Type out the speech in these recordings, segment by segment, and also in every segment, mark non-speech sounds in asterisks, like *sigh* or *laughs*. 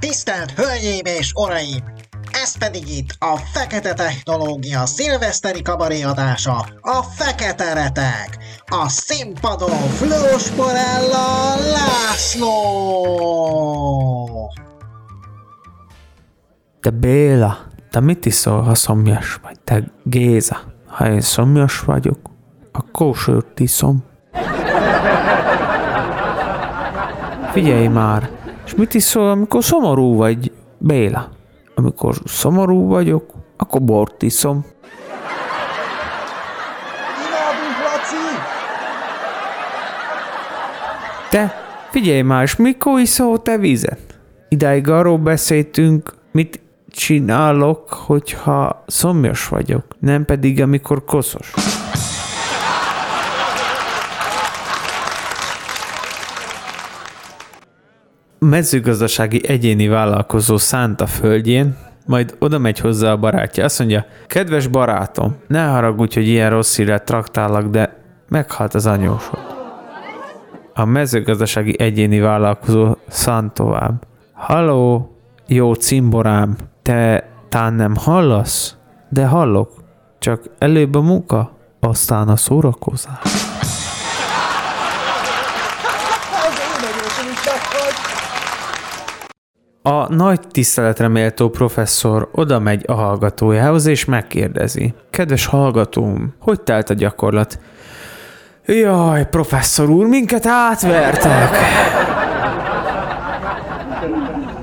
Tisztelt Hölgyeim és Uraim! Ez pedig itt a Fekete Technológia szilveszteri kabaré adása, a Fekete Retek! A színpadon Flós Morella László! Te Béla, te mit iszol, ha szomjas vagy? Te Géza, ha én szomjas vagyok, akkor sört iszom. Figyelj már, és mit iszol, amikor szomorú vagy, Béla? Amikor szomorú vagyok, akkor bort iszom. Te, figyelj már, és mikor iszol te vizet? Idáig arról beszéltünk, mit csinálok, hogyha szomjas vagyok, nem pedig amikor koszos. Mezőgazdasági egyéni vállalkozó szánt a földjén, majd oda megy hozzá a barátja. Azt mondja, kedves barátom, ne haragudj, hogy ilyen rossz híret traktálak, de meghalt az anyósod. A mezőgazdasági egyéni vállalkozó szánt tovább. Halló, jó cimborám, te tán nem hallasz? De hallok, csak előbb a munka, aztán a szórakozás. Az én nagyosom is meghalt. A nagy tiszteletre méltó professzor oda megy a hallgatójához és megkérdezi. Kedves hallgatóm, hogy telt a gyakorlat? Jaj, professzor úr, minket átvertek!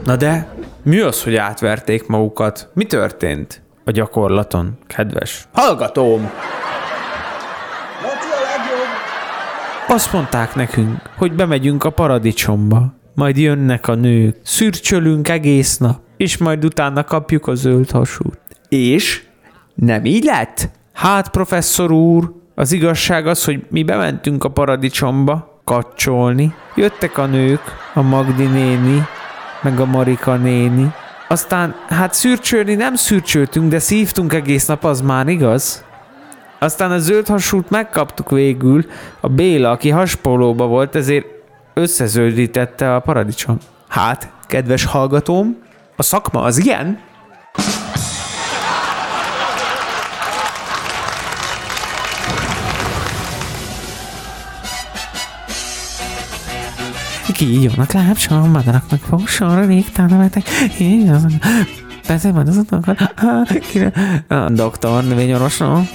Na de, mi az, hogy átverték magukat? Mi történt a gyakorlaton, kedves hallgatóm? Azt mondták nekünk, hogy bemegyünk a paradicsomba, majd jönnek a nők, szürcsölünk egész nap, és majd utána kapjuk a zöld hasút. És? Nem így lett? Hát, professzor úr, az igazság az, hogy mi bementünk a paradicsomba kacsolni. Jöttek a nők, a Magdi néni, meg a Marika néni. Aztán, hát szürcsölni nem szürcsöltünk, de szívtunk egész nap, az már igaz? Aztán a zöld hasút megkaptuk végül, a Béla, aki haspolóba volt, ezért összezöldítette a paradicsom. Hát, kedves hallgatóm, a szakma az ilyen? Kígyónak lábson, madaraknak fogsorra, régtán vetek, így az... Persze, majd az utókor... A doktor, növényorvosról.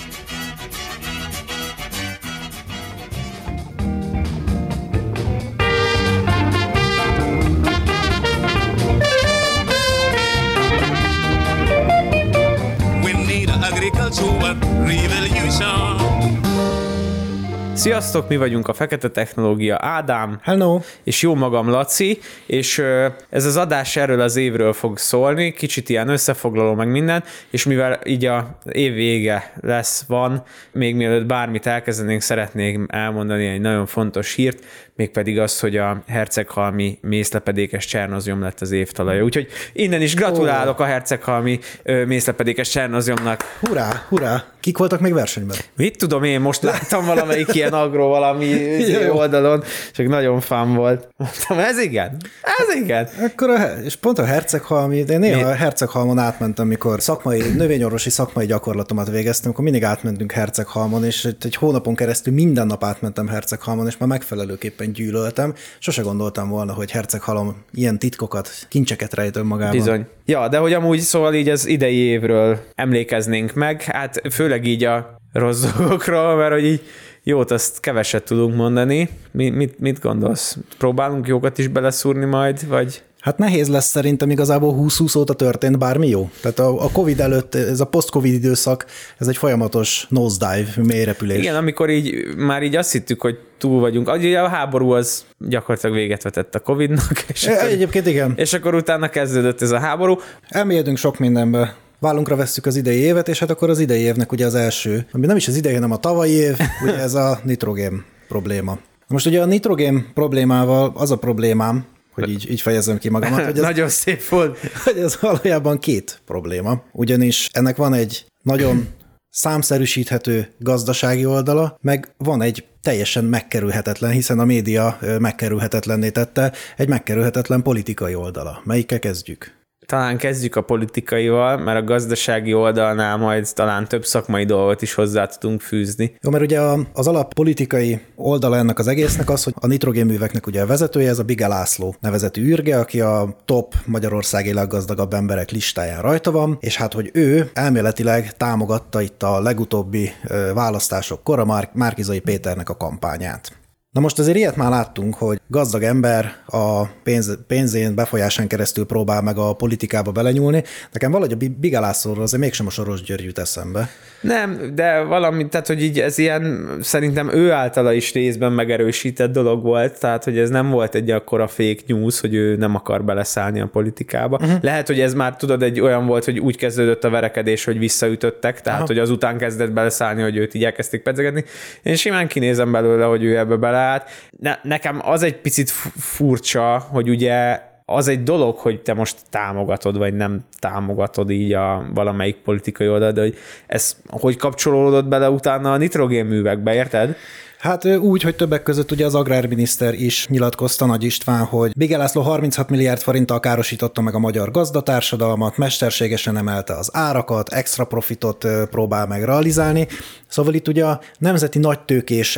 Sziasztok, mi vagyunk a Fekete Technológia Ádám, Hello! és jó magam Laci, és ez az adás erről az évről fog szólni, kicsit ilyen összefoglaló meg minden, és mivel így a év vége lesz, van, még mielőtt bármit elkezdenénk, szeretnék elmondani egy nagyon fontos hírt, mégpedig azt, hogy a herceghalmi mészlepedékes csernozjom lett az évtalaja. Úgyhogy innen is gratulálok a herceghalmi mészlepedékes csernozjomnak. Hurrá, hurrá! Kik voltak még versenyben? Mit tudom én, most láttam valamelyik ilyen agro valami *laughs* oldalon, csak nagyon fán volt. Mondtam, ez igen, ez igen. Akkor a, és pont a herceghalmi, de én néha a herceghalmon átmentem, mikor szakmai, növényorvosi szakmai gyakorlatomat végeztem, akkor mindig átmentünk herceghalmon, és egy, egy hónapon keresztül minden nap átmentem herceghalmon, és már megfelelőképpen gyűlöltem. Sose gondoltam volna, hogy herceghalom ilyen titkokat, kincseket rejt önmagában. Bizony. Ja, de hogy amúgy szóval így az idei évről emlékeznénk meg, hát főleg így a rossz dolgokról, mert hogy így jót, azt keveset tudunk mondani. Mi, mit, mit gondolsz? Próbálunk jókat is beleszúrni majd, vagy... Hát nehéz lesz szerintem igazából 20-20 óta történt bármi jó. Tehát a, a Covid előtt, ez a post-Covid időszak, ez egy folyamatos nosedive, mélyrepülés. Igen, amikor így már így azt hittük, hogy túl vagyunk. Ugye a háború az gyakorlatilag véget vetett a Covid-nak, és E, akkor, Egyébként igen. és akkor utána kezdődött ez a háború. Elmélyedünk sok mindenbe. Vállunkra vesszük az idei évet, és hát akkor az idei évnek ugye az első, ami nem is az idei, hanem a tavalyi év, ugye ez a nitrogén probléma. Most ugye a nitrogén problémával az a problémám, hogy így, így fejezem ki magamat, hogy *laughs* ez, Nagyon szép volt. *laughs* hogy ez valójában két probléma. Ugyanis ennek van egy nagyon számszerűsíthető gazdasági oldala, meg van egy teljesen megkerülhetetlen, hiszen a média megkerülhetetlenné tette, egy megkerülhetetlen politikai oldala. Melyikkel kezdjük? Talán kezdjük a politikaival, mert a gazdasági oldalnál majd talán több szakmai dolgot is hozzá tudunk fűzni. Jó, mert ugye az alappolitikai oldala ennek az egésznek az, hogy a nitrogénműveknek ugye a vezetője, ez a Bige László nevezetű űrge, aki a top Magyarországi leggazdagabb emberek listáján rajta van, és hát, hogy ő elméletileg támogatta itt a legutóbbi választásokkor a Már- Márkizai Péternek a kampányát. Na most azért ilyet már láttunk, hogy gazdag ember a pénz, pénzén, befolyásán keresztül próbál meg a politikába belenyúlni. Nekem valahogy a Bi- Bige Lászlóról azért mégsem a Soros György jut eszembe. Nem, de valami, tehát hogy így ez ilyen, szerintem ő általa is részben megerősített dolog volt, tehát hogy ez nem volt egy akkora fake news, hogy ő nem akar beleszállni a politikába. Uh-huh. Lehet, hogy ez már tudod, egy olyan volt, hogy úgy kezdődött a verekedés, hogy visszaütöttek, tehát Aha. hogy azután kezdett beleszállni, hogy őt így elkezdték pedzegetni. Én simán kinézem belőle, hogy ő ebbe beleállt. Ne, nekem az egy picit fu- furcsa, hogy ugye az egy dolog, hogy te most támogatod, vagy nem támogatod így a valamelyik politikai oldal, de hogy ez hogy kapcsolódott bele utána a nitrogénművekbe, érted? Hát úgy, hogy többek között ugye az agrárminiszter is nyilatkozta Nagy István, hogy Bige László 36 milliárd forinttal károsította meg a magyar gazdatársadalmat, mesterségesen emelte az árakat, extra profitot próbál meg realizálni. Szóval itt ugye a nemzeti nagytőkés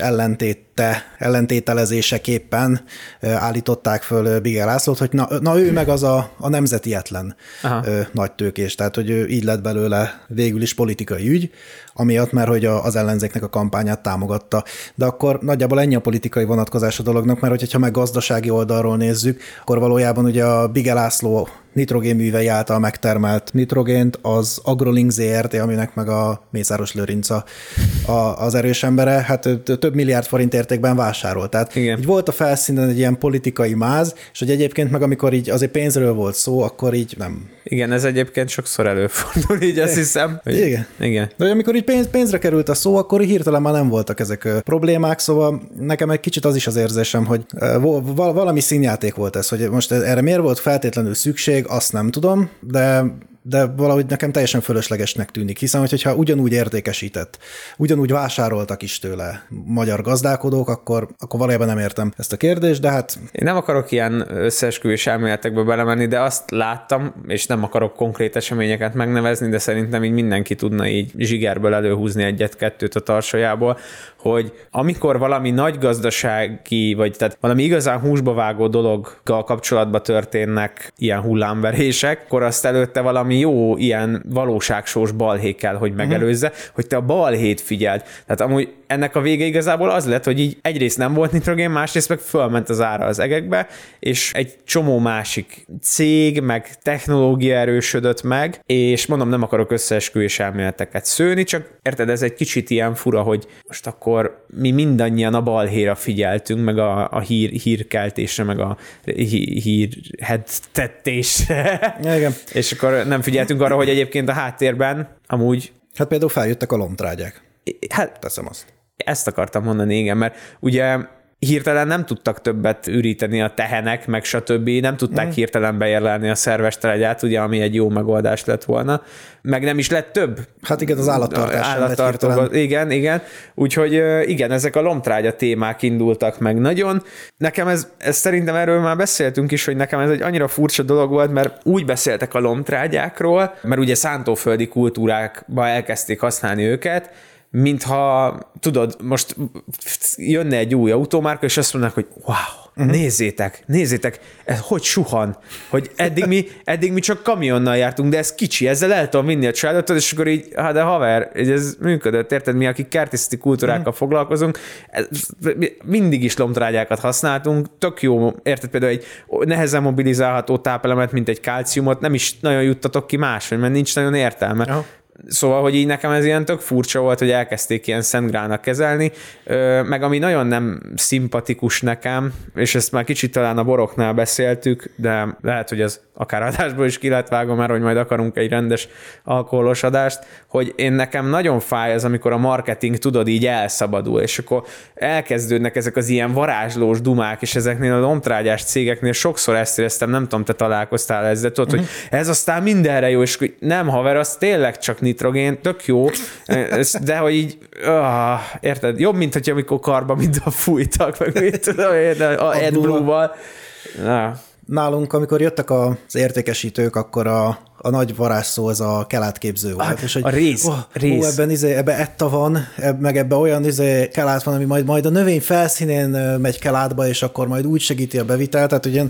ellentéte, ellentételezéseképpen állították föl ö, Bige Lászlót, hogy na, na ő meg az a, a nemzetietlen Aha. ö, nagytőkés, tehát hogy ő így lett belőle végül is politikai ügy, amiatt már, hogy az ellenzéknek a kampányát támogatta. De akkor nagyjából ennyi a politikai vonatkozás a dolognak, mert hogyha meg gazdasági oldalról nézzük, akkor valójában ugye a Bige László nitrogénművei által megtermelt nitrogént az AgroLink ZRT, aminek meg a Mészáros Lőrinc a, az erős embere, hát több milliárd forint értékben vásárolt. Tehát Igen. így volt a felszínen egy ilyen politikai máz, és hogy egyébként meg amikor így azért pénzről volt szó, akkor így nem. Igen, ez egyébként sokszor előfordul, így azt hiszem. Hogy Igen. Igen. De amikor így pénz, pénzre került a szó, akkor hirtelen már nem voltak ezek problémák, szóval nekem egy kicsit az is az érzésem, hogy valami színjáték volt ez, hogy most erre miért volt feltétlenül szükség, azt nem tudom, de de valahogy nekem teljesen fölöslegesnek tűnik, hiszen hogyha ugyanúgy értékesített, ugyanúgy vásároltak is tőle magyar gazdálkodók, akkor, akkor valójában nem értem ezt a kérdést, de hát Én nem akarok ilyen összeesküvés elméletekbe belemenni, de azt láttam, és nem akarok konkrét eseményeket megnevezni, de szerintem így mindenki tudna így zsigerből előhúzni egyet-kettőt a tarsolyából, hogy amikor valami nagy gazdasági, vagy tehát valami igazán húsba vágó dologgal kapcsolatban történnek ilyen hullámverések, akkor azt előtte valami jó ilyen valóságsós balhé kell, hogy megelőzze, uh-huh. hogy te a balhét figyeld. Tehát amúgy ennek a vége igazából az lett, hogy így egyrészt nem volt nitrogén, másrészt meg fölment az ára az egekbe, és egy csomó másik cég, meg technológia erősödött meg, és mondom, nem akarok összeesküvés elméleteket szőni, csak érted, ez egy kicsit ilyen fura, hogy most akkor mi mindannyian a balhéra figyeltünk, meg a, a hír, hírkeltésre, meg a hí, hírhetettésre. Ja, igen. *laughs* és akkor nem figyeltünk arra, hogy egyébként a háttérben amúgy hát például feljöttek a lomtrágyák. hát Teszem azt. Ezt akartam mondani, igen, mert ugye hirtelen nem tudtak többet üríteni a tehenek, meg stb. Nem tudták mm. hirtelen beérlelni a szerves trágyát, ugye, ami egy jó megoldás lett volna. Meg nem is lett több. Hát igen, az állattartás hirtelen. Igen, igen. Úgyhogy igen, ezek a lomtrágya témák indultak meg nagyon. Nekem ez, ez szerintem erről már beszéltünk is, hogy nekem ez egy annyira furcsa dolog volt, mert úgy beszéltek a lomtrágyákról, mert ugye szántóföldi kultúrákba elkezdték használni őket, mintha, tudod, most jönne egy új automárka, és azt mondanak, hogy wow, uh-huh. nézzétek, nézzétek, ez hogy suhan, hogy eddig mi, *laughs* eddig mi csak kamionnal jártunk, de ez kicsi, ezzel el tudom vinni a családot, és akkor így, hát de haver, így ez működött, érted, mi, akik kertészeti kultúrákkal uh-huh. foglalkozunk, ez, mi mindig is lomtrágyákat használtunk, tök jó, érted, például egy nehezen mobilizálható tápelemet, mint egy kalciumot, nem is nagyon juttatok ki máshogy, mert nincs nagyon értelme. Aha. Szóval, hogy így nekem ez ilyen tök furcsa volt, hogy elkezdték ilyen szentgrának kezelni, meg ami nagyon nem szimpatikus nekem, és ezt már kicsit talán a boroknál beszéltük, de lehet, hogy az akár adásból is ki lehet vágom, mert hogy majd akarunk egy rendes alkoholos adást, hogy én nekem nagyon fáj az, amikor a marketing tudod így elszabadul, és akkor elkezdődnek ezek az ilyen varázslós dumák, és ezeknél a lomtrágyás cégeknél sokszor ezt éreztem, nem tudom, te találkoztál ezzel, tudod, uh-huh. hogy ez aztán mindenre jó, és nem haver, az tényleg csak nitrogén, tök jó, de hogy így, uh, érted, jobb, mint hogy amikor karba mind a fújtak, meg mit tudom én, a AdBlue-val. Nálunk, amikor jöttek az értékesítők, akkor a a nagy varázsszó az a kelátképző volt. A, és hogy, a rész. Oh, rész. Ó, ebben, izé, ebben etta van, eb, meg ebben olyan izé, kelát van, ami majd, majd a növény felszínén megy kelátba, és akkor majd úgy segíti a bevitelt. Tehát ugye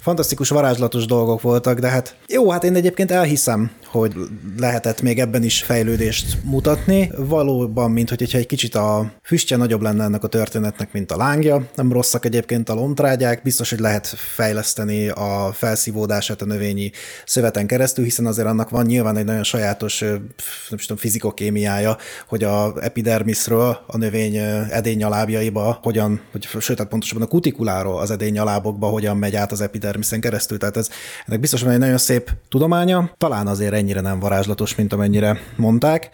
fantasztikus, varázslatos dolgok voltak, de hát jó, hát én egyébként elhiszem, hogy lehetett még ebben is fejlődést mutatni. Valóban, mint hogy egy kicsit a füstje nagyobb lenne ennek a történetnek, mint a lángja. Nem rosszak egyébként a lomtrágyák, biztos, hogy lehet fejleszteni a felszívódását a növényi szöveten keresztül, hiszen azért annak van nyilván egy nagyon sajátos nem tudom, fizikokémiája, hogy a epidermisről a növény edénnyalábjaiba hogyan, vagy sőt, hát pontosabban a kutikuláról az edénnyalábokba hogyan megy át az epidermisen keresztül. Tehát ez, ennek biztos van egy nagyon szép tudománya, talán azért ennyire nem varázslatos, mint amennyire mondták.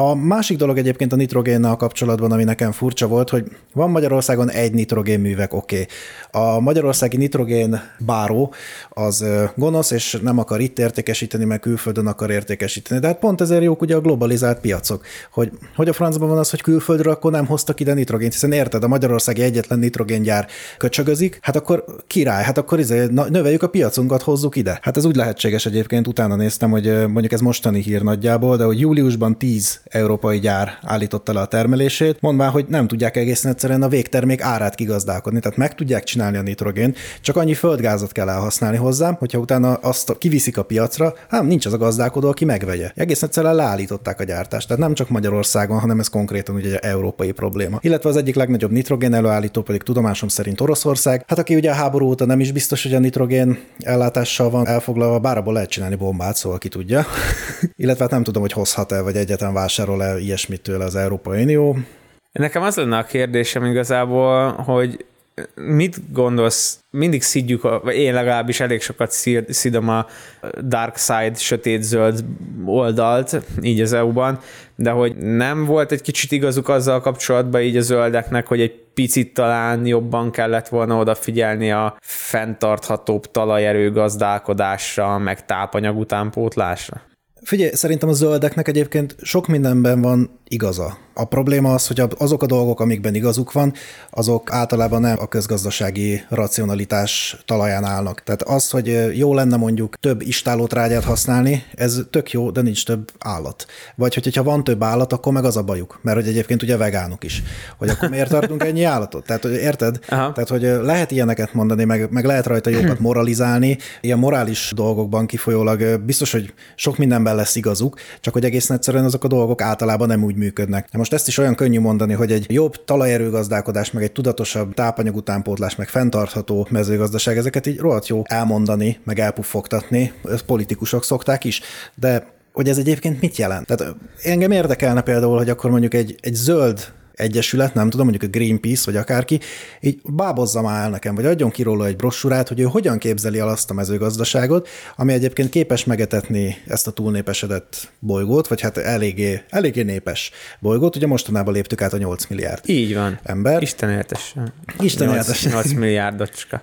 A másik dolog egyébként a nitrogénnel kapcsolatban, ami nekem furcsa volt, hogy van Magyarországon egy nitrogénművek, oké. Okay. A magyarországi nitrogén báró az gonosz, és nem akar itt értékesíteni, meg külföldön akar értékesíteni. De hát pont ezért jók ugye a globalizált piacok, hogy, hogy a francban van az, hogy külföldről akkor nem hoztak ide nitrogént, hiszen érted, a magyarországi egyetlen nitrogéngyár köcsögözik, hát akkor király, hát akkor izé, növeljük a piacunkat, hozzuk ide. Hát ez úgy lehetséges egyébként, utána néztem, hogy mondjuk ez mostani hír nagyjából, de hogy júliusban 10 európai gyár állította le a termelését, mondván, hogy nem tudják egészen egyszerűen a végtermék árát kigazdálkodni, tehát meg tudják csinálni a nitrogént, csak annyi földgázot kell elhasználni hozzá, hogyha utána azt kiviszik a piacra, hát nincs az a gazdálkodó, aki megvegye. Egész egyszerűen leállították a gyártást, tehát nem csak Magyarországon, hanem ez konkrétan ugye egy európai probléma. Illetve az egyik legnagyobb nitrogén előállító pedig tudomásom szerint Oroszország, hát aki ugye a háború óta nem is biztos, hogy a nitrogén ellátással van elfoglalva, bár abból lehet csinálni bombát, szóval ki tudja. *laughs* Illetve hát nem tudom, hogy hozhat-e, vagy egyetlen vásárol-e ilyesmit tőle az Európai Unió. Nekem az lenne a kérdésem igazából, hogy mit gondolsz, mindig szidjuk, vagy én legalábbis elég sokat szidom a dark side, sötét-zöld oldalt, így az EU-ban, de hogy nem volt egy kicsit igazuk azzal kapcsolatban így a zöldeknek, hogy egy picit talán jobban kellett volna odafigyelni a fenntarthatóbb talajerő gazdálkodásra, meg tápanyag utánpótlásra? Figyelj, szerintem a zöldeknek egyébként sok mindenben van igaza. A probléma az, hogy azok a dolgok, amikben igazuk van, azok általában nem a közgazdasági racionalitás talaján állnak. Tehát az, hogy jó lenne mondjuk több istálótrágyát használni, ez tök jó, de nincs több állat. Vagy hogyha van több állat, akkor meg az a bajuk, mert hogy egyébként ugye vegánok is. Hogy akkor miért tartunk ennyi állatot? Tehát, hogy érted? Aha. Tehát, hogy lehet ilyeneket mondani, meg, meg lehet rajta jókat moralizálni, ilyen morális dolgokban kifolyólag biztos, hogy sok mindenben lesz igazuk, csak hogy egészen egyszerűen azok a dolgok általában nem úgy működnek. De most ezt is olyan könnyű mondani, hogy egy jobb talajerőgazdálkodás, meg egy tudatosabb tápanyag utánpótlás, meg fenntartható mezőgazdaság, ezeket így rohadt jó elmondani, meg elpuffogtatni, ezt politikusok szokták is, de hogy ez egyébként mit jelent? Tehát engem érdekelne például, hogy akkor mondjuk egy, egy zöld egyesület, nem tudom, mondjuk a Greenpeace, vagy akárki, így bábozza már el nekem, vagy adjon ki róla egy brossurát, hogy ő hogyan képzeli el azt a mezőgazdaságot, ami egyébként képes megetetni ezt a túlnépesedett bolygót, vagy hát eléggé, eléggé népes bolygót. Ugye mostanában léptük át a 8 milliárd Így van. ember. Isten éltes. Isten 8, éltes. 8 milliárdocska.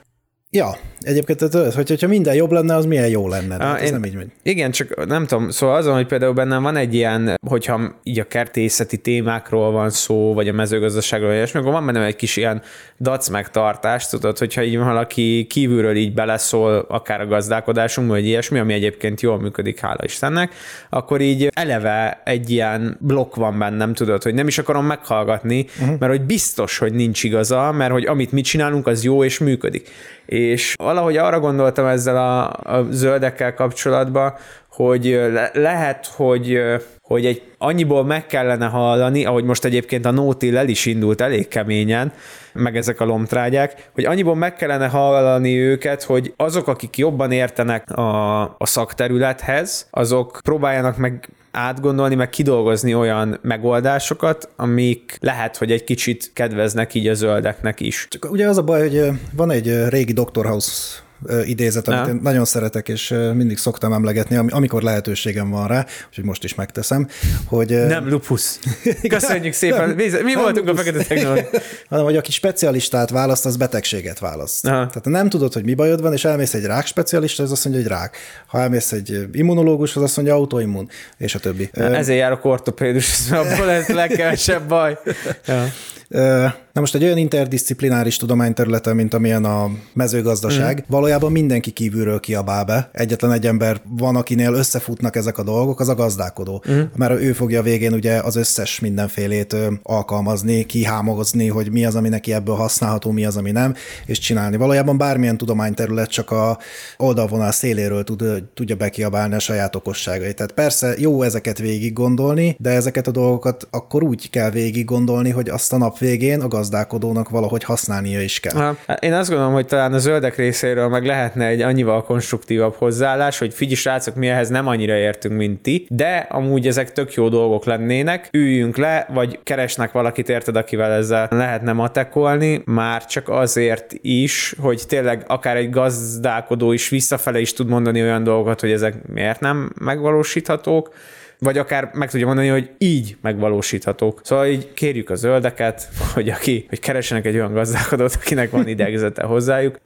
Ja, egyébként, hogy, hogyha minden jobb lenne, az milyen jó lenne. Ah, ez én, nem így megy. Igen, csak nem tudom, szóval azon, hogy például bennem van egy ilyen, hogyha így a kertészeti témákról van szó, vagy a mezőgazdaságról, vagy ilyesmi, akkor van bennem egy kis ilyen dac megtartás, tudod, hogyha így valaki kívülről így beleszól akár a gazdálkodásunk, vagy ilyesmi, ami egyébként jól működik, hála Istennek, akkor így eleve egy ilyen blokk van bennem, tudod, hogy nem is akarom meghallgatni, uh-huh. mert hogy biztos, hogy nincs igaza, mert hogy amit mi csinálunk, az jó és működik. És valahogy arra gondoltam ezzel a, a zöldekkel kapcsolatban, hogy le, lehet, hogy, hogy egy annyiból meg kellene hallani, ahogy most egyébként a Nótil el is indult elég keményen, meg ezek a lomtrágyák, hogy annyiból meg kellene hallani őket, hogy azok, akik jobban értenek a, a szakterülethez, azok próbáljanak meg átgondolni, meg kidolgozni olyan megoldásokat, amik lehet, hogy egy kicsit kedveznek így a zöldeknek is. Csak ugye az a baj, hogy van egy régi Dr. House idézet, amit én nagyon szeretek, és mindig szoktam emlegetni, ami- amikor lehetőségem van rá, úgyhogy most is megteszem, hogy... Nem lupus. *laughs* Köszönjük szépen. Mi, mi Nem voltunk a lupus. fekete technológia. *laughs* hanem hogy aki specialistát választ, az betegséget választ. Aha. Tehát nem tudod, hogy mi bajod van, és elmész egy rák specialista, az azt mondja, hogy rák. Ha elmész egy immunológus, az azt mondja autoimmun, és a többi. Ö, Ezért járok ortopédus, abból lesz legkevesebb baj. *laughs* Ja. Na most egy olyan interdisziplináris tudományterülete, mint amilyen a mezőgazdaság, mm. valójában mindenki kívülről kiabál be. Egyetlen egy ember van, akinél összefutnak ezek a dolgok, az a gazdálkodó. Mm. Mert ő fogja végén ugye az összes mindenfélét alkalmazni, kihámozni, hogy mi az, ami neki ebből használható, mi az, ami nem, és csinálni. Valójában bármilyen tudományterület csak a oldalvonal széléről tud, tudja bekiabálni a saját okosságait. Tehát persze jó ezeket végig gondolni, de ezeket a dolgokat akkor úgy kell végig gondolni, hogy azt a nap végén a gazdálkodónak valahogy használnia is kell. Ha, Én azt gondolom, hogy talán a zöldek részéről meg lehetne egy annyival konstruktívabb hozzáállás, hogy figyelj srácok, mi ehhez nem annyira értünk, mint ti, de amúgy ezek tök jó dolgok lennének, üljünk le, vagy keresnek valakit, érted, akivel ezzel lehetne matekolni, már csak azért is, hogy tényleg akár egy gazdálkodó is visszafele is tud mondani olyan dolgokat, hogy ezek miért nem megvalósíthatók, vagy akár meg tudja mondani, hogy így megvalósíthatók. Szóval így kérjük a zöldeket, hogy aki, hogy keresenek egy olyan gazdálkodót, akinek van idegzete hozzájuk.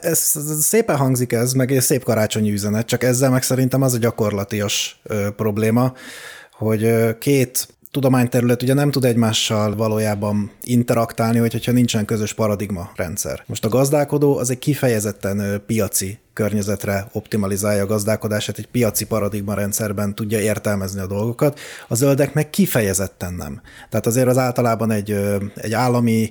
Ez, ez szépen hangzik ez, meg egy szép karácsonyi üzenet, csak ezzel meg szerintem az a gyakorlatias ö, probléma, hogy ö, két tudományterület ugye nem tud egymással valójában interaktálni, hogy- hogyha nincsen közös paradigma rendszer. Most a gazdálkodó az egy kifejezetten piaci környezetre optimalizálja a gazdálkodását, egy piaci paradigma rendszerben tudja értelmezni a dolgokat, a zöldek meg kifejezetten nem. Tehát azért az általában egy, egy állami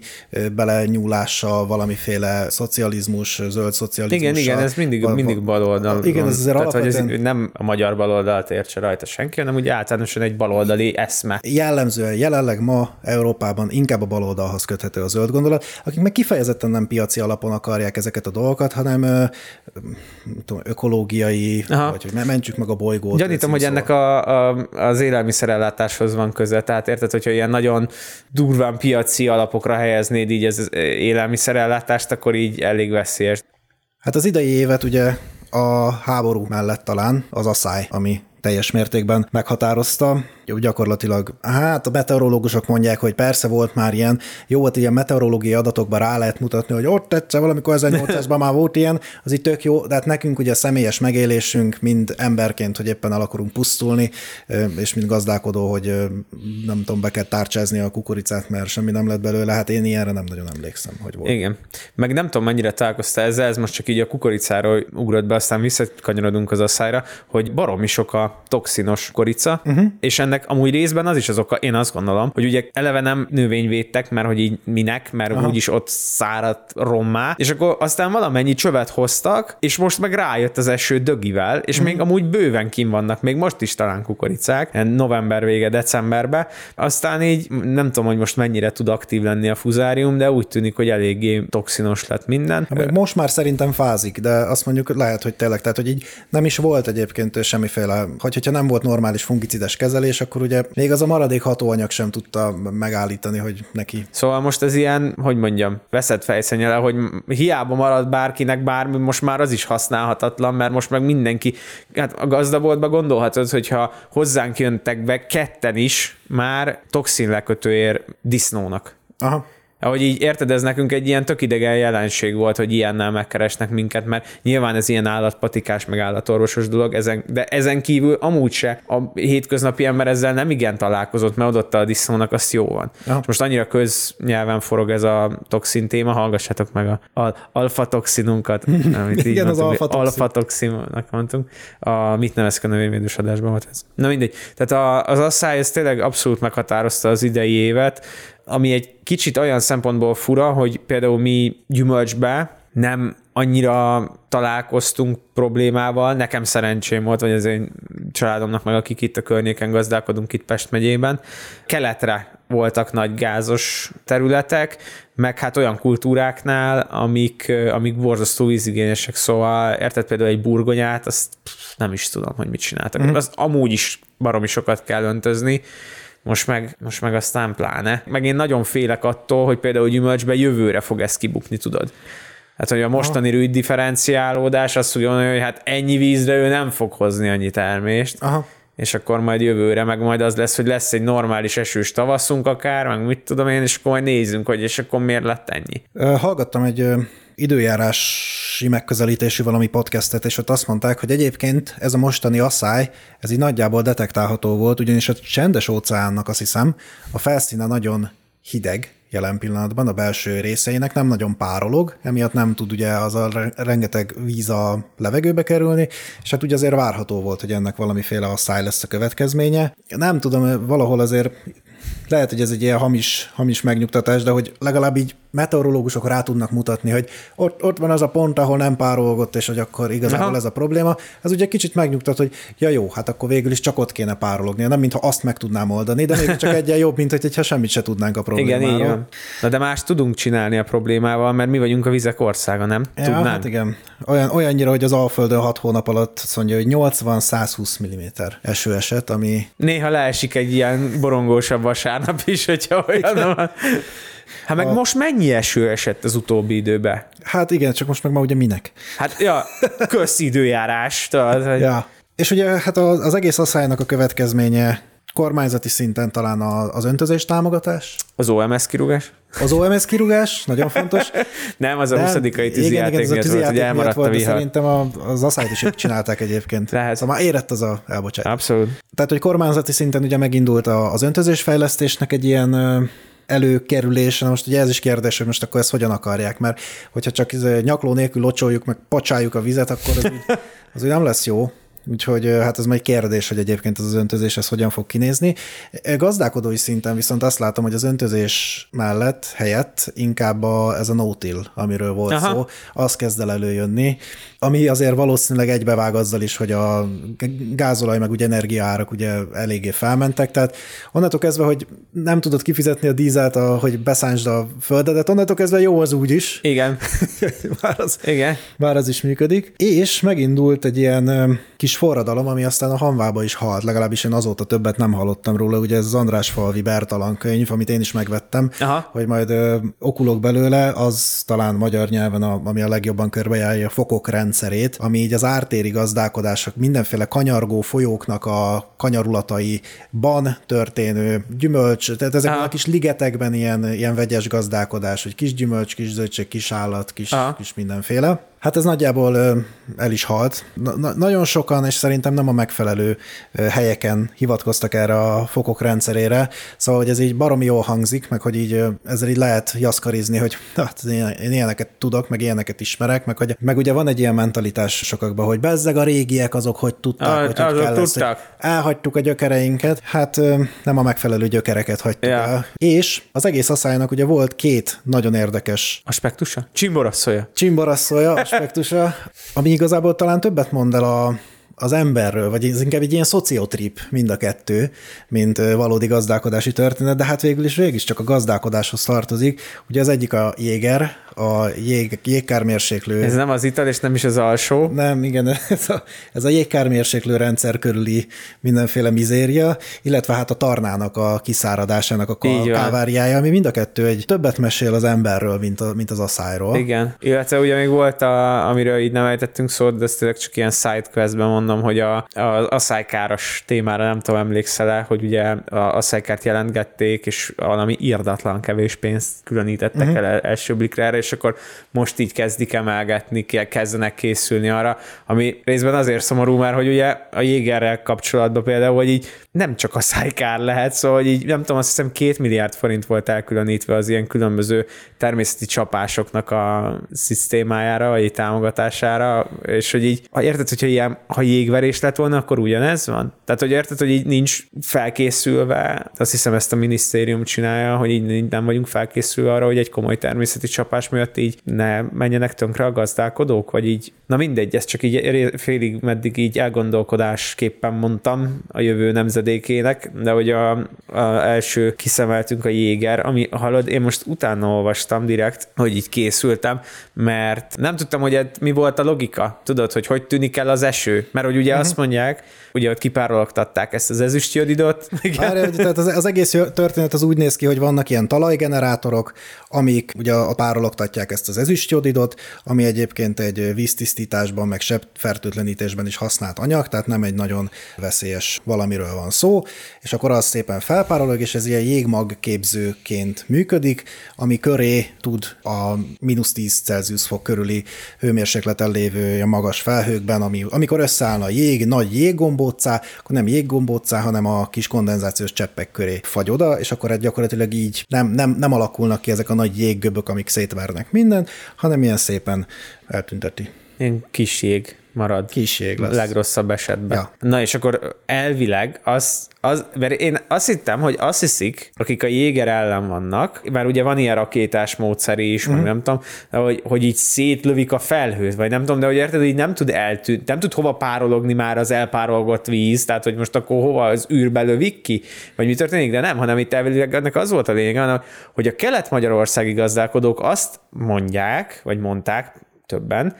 belenyúlással, valamiféle szocializmus, zöld szocializmus. Igen, igen, ez mindig, mindig baloldal. Igen, ez azért Tehát, hogy ez alapvetően- nem a magyar baloldalt értse rajta senki, hanem úgy általánosan egy baloldali eszme. jellemzően jelenleg ma Európában inkább a baloldalhoz köthető a zöld gondolat, akik meg kifejezetten nem piaci alapon akarják ezeket a dolgokat, hanem tudom, ökológiai, Aha. vagy hogy me- mentsük meg a bolygót. Gyanítom, hogy ennek a, a, az élelmiszerellátáshoz van köze. Tehát érted, hogyha ilyen nagyon durván piaci alapokra helyeznéd így az élelmiszerellátást, akkor így elég veszélyes. Hát az idei évet ugye a háború mellett talán az asszály, ami teljes mértékben meghatározta. Gyakorlatilag, hát a meteorológusok mondják, hogy persze volt már ilyen, jó, hát ilyen meteorológiai adatokban rá lehet mutatni, hogy ott egyszer valamikor 1800-ban már volt ilyen, az itt tök jó, de hát nekünk ugye személyes megélésünk, mind emberként, hogy éppen el akarunk pusztulni, és mind gazdálkodó, hogy nem tudom, be kell tárcsázni a kukoricát, mert semmi nem lett belőle, hát én ilyenre nem nagyon emlékszem, hogy volt. Igen. Meg nem tudom, mennyire találkoztál ezzel, ez most csak így a kukoricáról ugrott be, aztán visszakanyarodunk az asszályra, hogy baromi sok a toxinos kukorica, uh-huh. és ennek amúgy részben az is az oka, én azt gondolom, hogy ugye eleve nem növényvédtek, mert hogy így minek, mert Aha. úgyis ott száradt rommá, és akkor aztán valamennyi csövet hoztak, és most meg rájött az eső dögivel, és uh-huh. még amúgy bőven kim vannak, még most is talán kukoricák, november vége, decemberbe, aztán így nem tudom, hogy most mennyire tud aktív lenni a fuzárium, de úgy tűnik, hogy eléggé toxinos lett minden. Hát még most már szerintem fázik, de azt mondjuk lehet, hogy tényleg, tehát hogy így nem is volt egyébként semmiféle, hogy hogyha nem volt normális fungicides kezelés, akkor ugye még az a maradék hatóanyag sem tudta megállítani, hogy neki Szóval most ez ilyen, hogy mondjam, veszett fejszennyele, hogy hiába marad bárkinek bármi, most már az is használhatatlan, mert most meg mindenki, hát a gazdaboltba gondolhatod, hogyha hozzánk jöntek be ketten is, már toxin lekötőér disznónak. Aha. Ahogy így érted, ez nekünk egy ilyen tök idegen jelenség volt, hogy ilyennel megkeresnek minket, mert nyilván ez ilyen állatpatikás, meg állatorvosos dolog, ezen, de ezen kívül amúgy se. A hétköznapi ember ezzel nem igen találkozott, mert adotta a disznónak, azt jó van. Aha. Most annyira köznyelven forog ez a toxin téma, hallgassátok meg a, a alfa-toxinunkat, *laughs* amit Igen, az mondtuk, hogy alfa-toxin. alfa-toxinnak mondtunk. A mit nevezke a növényvédős adásban volt ez. Na mindegy. Tehát a, az asszály, ez tényleg abszolút meghatározta az idei évet, ami egy kicsit olyan szempontból fura, hogy például mi gyümölcsbe nem annyira találkoztunk problémával, nekem szerencsém volt, vagy az én családomnak meg, akik itt a környéken gazdálkodunk itt Pest megyében. Keletre voltak nagy gázos területek, meg hát olyan kultúráknál, amik, amik borzasztó vízigényesek, szóval érted például egy burgonyát, azt nem is tudom, hogy mit csináltak. Mm. Azt amúgy is baromi sokat kell öntözni, most meg, most meg aztán pláne. Meg én nagyon félek attól, hogy például gyümölcsbe jövőre fog ez kibukni, tudod. Hát, hogy a mostani rűd differenciálódás azt fogja mondani, hogy hát ennyi vízre ő nem fog hozni annyi termést. Aha. És akkor majd jövőre meg majd az lesz, hogy lesz egy normális esős tavaszunk akár, meg mit tudom én, és akkor majd nézzünk, hogy és akkor miért lett ennyi. Hallgattam egy időjárási megközelítésű valami podcastet, és ott azt mondták, hogy egyébként ez a mostani asszály, ez így nagyjából detektálható volt, ugyanis a csendes óceánnak azt hiszem, a felszíne nagyon hideg jelen pillanatban a belső részeinek, nem nagyon párolog, emiatt nem tud ugye az a re- rengeteg víz a levegőbe kerülni, és hát ugye azért várható volt, hogy ennek valamiféle asszály lesz a következménye. Nem tudom, valahol azért lehet, hogy ez egy ilyen hamis, hamis megnyugtatás, de hogy legalább így meteorológusok rá tudnak mutatni, hogy ott, ott van az a pont, ahol nem párolgott, és hogy akkor igazából Aha. ez a probléma. Ez ugye kicsit megnyugtat, hogy ja jó, hát akkor végül is csak ott kéne párologni. Nem mintha azt meg tudnám oldani, de még csak egyen jobb, mint hogyha semmit se tudnánk a Igen, problémáról. így van. Na de más tudunk csinálni a problémával, mert mi vagyunk a vizek országa, nem? Ja, Tudnánk? hát igen. Olyan, olyannyira, hogy az Alföldön 6 hónap alatt azt mondja, hogy 80-120 mm eső esett, ami Néha leesik egy ilyen borongósabb vasárnap is, hogyha olyan van. Hát meg most mennyi eső esett az utóbbi időben? hát igen, csak most meg ma ugye minek. Hát, ja, közidőjárás. tudod, hogy- Ja. És ugye hát az, az egész asszálynak a következménye kormányzati szinten talán a- az öntözés támogatás, Az OMS kirúgás? Az OMS kirúgás, nagyon fontos. *laughs* Nem, az a Nem, 20. igen, tűzijáték a miatt volt, hogy elmaradt a volt, de vihar. Szerintem a, az asszályt is csinálták egyébként. *laughs* Lehet. Szóval már érett az a elbocsátás. Abszolút. Tehát, hogy kormányzati szinten ugye megindult a- az öntözésfejlesztésnek egy ilyen előkerülése, na most ugye ez is kérdés, hogy most akkor ezt hogyan akarják, mert hogyha csak nyakló nélkül locsoljuk, meg pacsáljuk a vizet, akkor az úgy, *laughs* az úgy nem lesz jó. Úgyhogy hát ez majd kérdés, hogy egyébként ez az öntözés ez hogyan fog kinézni. Gazdálkodói szinten viszont azt látom, hogy az öntözés mellett helyett inkább a, ez a no-till, amiről volt Aha. Szó, az kezd el előjönni, ami azért valószínűleg egybevág azzal is, hogy a gázolaj meg ugye energiaárak ugye eléggé felmentek, tehát onnantól kezdve, hogy nem tudod kifizetni a dízelt, a, hogy beszánsd a földedet, onnantól kezdve jó az úgy is, Igen. *laughs* már az, Igen. bár az is működik. És megindult egy ilyen kis forradalom, ami aztán a hanvába is halt, legalábbis én azóta többet nem hallottam róla, ugye ez az András Falvi Bertalan könyv, amit én is megvettem, Aha. hogy majd ö, okulok belőle, az talán magyar nyelven, a, ami a legjobban körbejárja a fokok rendszerét, ami így az ártéri gazdálkodások, mindenféle kanyargó folyóknak a kanyarulataiban történő gyümölcs, tehát ezek Aha. a kis ligetekben ilyen, ilyen vegyes gazdálkodás, hogy kis gyümölcs, kis zöldség, kis állat, kis, Aha. kis mindenféle. Hát ez nagyjából el is halt. Na, na, nagyon sokan, és szerintem nem a megfelelő helyeken hivatkoztak erre a fokok rendszerére, szóval, hogy ez így baromi jól hangzik, meg hogy így ezzel így lehet jaszkarizni, hogy *laughs* hát én, ilyeneket tudok, meg ilyeneket ismerek, meg, hogy, meg ugye van egy ilyen mentalitás sokakban, hogy bezzeg a régiek azok, hogy tudták, Ah, hogy, hogy kell ezt, hogy tudták. elhagytuk a gyökereinket, hát nem a megfelelő gyökereket hagytuk Ja. el. És az egész asszálynak ugye volt két nagyon érdekes Aspektusa? Csimborasszolja. csimborasszolja, *laughs* aspektusa, ami igazából talán többet mond el a, az emberről, vagy ez inkább egy ilyen szociotrip mind a kettő, mint valódi gazdálkodási történet, de hát végül is végig is csak a gazdálkodáshoz tartozik. Ugye az egyik a jéger, a jég, jégkármérséklő. Ez nem az ital, és nem is az alsó. Nem, igen, ez a, ez a jégkármérséklő rendszer körüli mindenféle mizéria, illetve hát a tarnának a kiszáradásának a káváriája, ami mind a kettő egy többet mesél az emberről, mint, a, mint az asszályról. Igen. Illetve ugye még volt, a, amiről így nem ejtettünk szót, de ezt csak ilyen sidequestben mondom, hogy a, a asszálykáros témára nem tudom, emlékszel-e, hogy ugye a asszálykárt jelentgették, és valami írdatlan kevés pénzt különítettek uh-huh. el első blikre erre, és akkor most így kezdik emelgetni, ke- kezdenek készülni arra, ami részben azért szomorú, mert hogy ugye a jégerrel kapcsolatban például, hogy így nem csak a szájkár lehet, szóval hogy így nem tudom, azt hiszem két milliárd forint volt elkülönítve az ilyen különböző természeti csapásoknak a szisztémájára, vagy támogatására, és hogy így, ha érted, hogyha ilyen, ha jégverés lett volna, akkor ugyanez van? Tehát, hogy érted, hogy így nincs felkészülve, azt hiszem ezt a minisztérium csinálja, hogy így nem vagyunk felkészülve arra, hogy egy komoly természeti csapás miatt így ne menjenek tönkre a gazdálkodók, vagy így, na mindegy, ezt csak így félig meddig így elgondolkodásképpen mondtam a jövő nemzedékének, de hogy a, a első kiszemeltünk a jéger, ami hallod, én most utána olvastam direkt, hogy így készültem, mert nem tudtam, hogy ed- mi volt a logika, tudod, hogy hogy tűnik el az eső, mert hogy ugye azt mondják, ugye ott kipárologtatták ezt az ezüstjodidot. *laughs* Várj, tehát az, az egész történet az úgy néz ki, hogy vannak ilyen talajgenerátorok, amik ugye a párologtatják ezt az ezüstjodidot, ami egyébként egy víztisztításban, meg sebb fertőtlenítésben is használt anyag, tehát nem egy nagyon veszélyes valamiről van szó, és akkor az szépen felpárolog, és ez ilyen jégmag képzőként működik, ami köré tud a mínusz 10 Celsius fok körüli hőmérsékleten lévő ilyen magas felhőkben, ami, amikor összeállna a jég, nagy jéggombóccá, akkor nem jéggombóccá, hanem a kis kondenzációs cseppek köré fagy oda, és akkor egy gyakorlatilag így nem, nem, nem alakulnak ki ezek a nagy jéggöbök, amik szétvernek mindent, hanem ilyen szépen eltünteti. Ilyen kis jég marad. Kiség lesz. Legrosszabb esetben. Ja. Na és akkor elvileg az, az, mert én azt hittem, hogy azt hiszik, akik a Jéger ellen vannak, mert ugye van ilyen rakétás módszeri is, mm. meg nem tudom, de hogy, hogy így szétlövik a felhőt, vagy nem tudom, de hogy érted, így nem tud eltűnni, nem tud hova párologni már az elpárolgott víz, tehát hogy most akkor hova az űrbe lövik ki, vagy mi történik, de nem, hanem itt elvileg ennek az volt a lényeg, hanem, hogy a kelet-magyarországi gazdálkodók azt mondják, vagy mondták többen,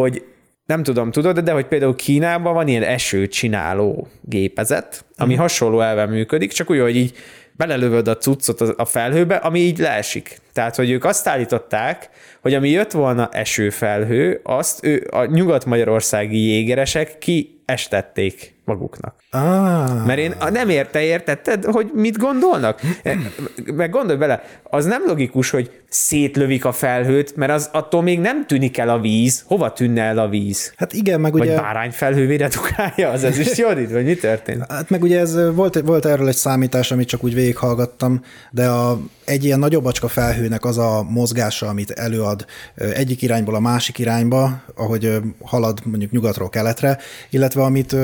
hogy nem tudom, tudod, de hogy például Kínában van ilyen esőt csináló gépezet, ami uh-huh. hasonló elven működik, csak úgy, hogy így belelövöd a cuccot a felhőbe, ami így leesik. Tehát, hogy ők azt állították, hogy ami jött volna esőfelhő, azt ő, a nyugat-magyarországi jégeresek kiestették maguknak. Ah. Mert én nem érte, értetted, hogy mit gondolnak? Meg gondolj bele, az nem logikus, hogy szétlövik a felhőt, mert az attól még nem tűnik el a víz. Hova tűnne el a víz? Hát igen, meg Vagy ugye... bárányfelhővé redukálja az ez is *laughs* Jodit, vagy mi történt? Hát meg ugye ez volt, volt erről egy számítás, amit csak úgy végighallgattam, de a, egy ilyen nagyobb acska felhőnek az a mozgása, amit előad egyik irányból a másik irányba, ahogy halad mondjuk nyugatról keletre, illetve amit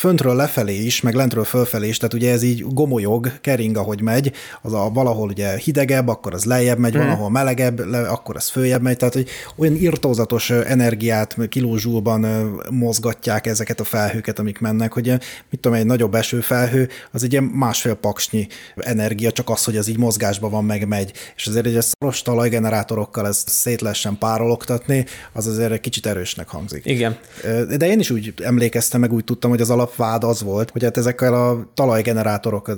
föntről lefelé is, meg lentről fölfelé is, tehát ugye ez így gomolyog, kering, ahogy megy, az a valahol ugye hidegebb, akkor az lejjebb megy, mm. van, ahol melegebb, le, akkor az följebb megy, tehát hogy olyan irtózatos energiát kilózsúlban mozgatják ezeket a felhőket, amik mennek, hogy mit tudom, egy nagyobb esőfelhő, az egy ilyen másfél paksnyi energia, csak az, hogy az így mozgásban van, meg megy. És azért egy szoros talajgenerátorokkal ezt szét lehessen párologtatni, az azért egy kicsit erősnek hangzik. Igen. De én is úgy emlékeztem, meg úgy tudtam, hogy az alapvád az volt, hogy hát ezekkel a talajgenerátorok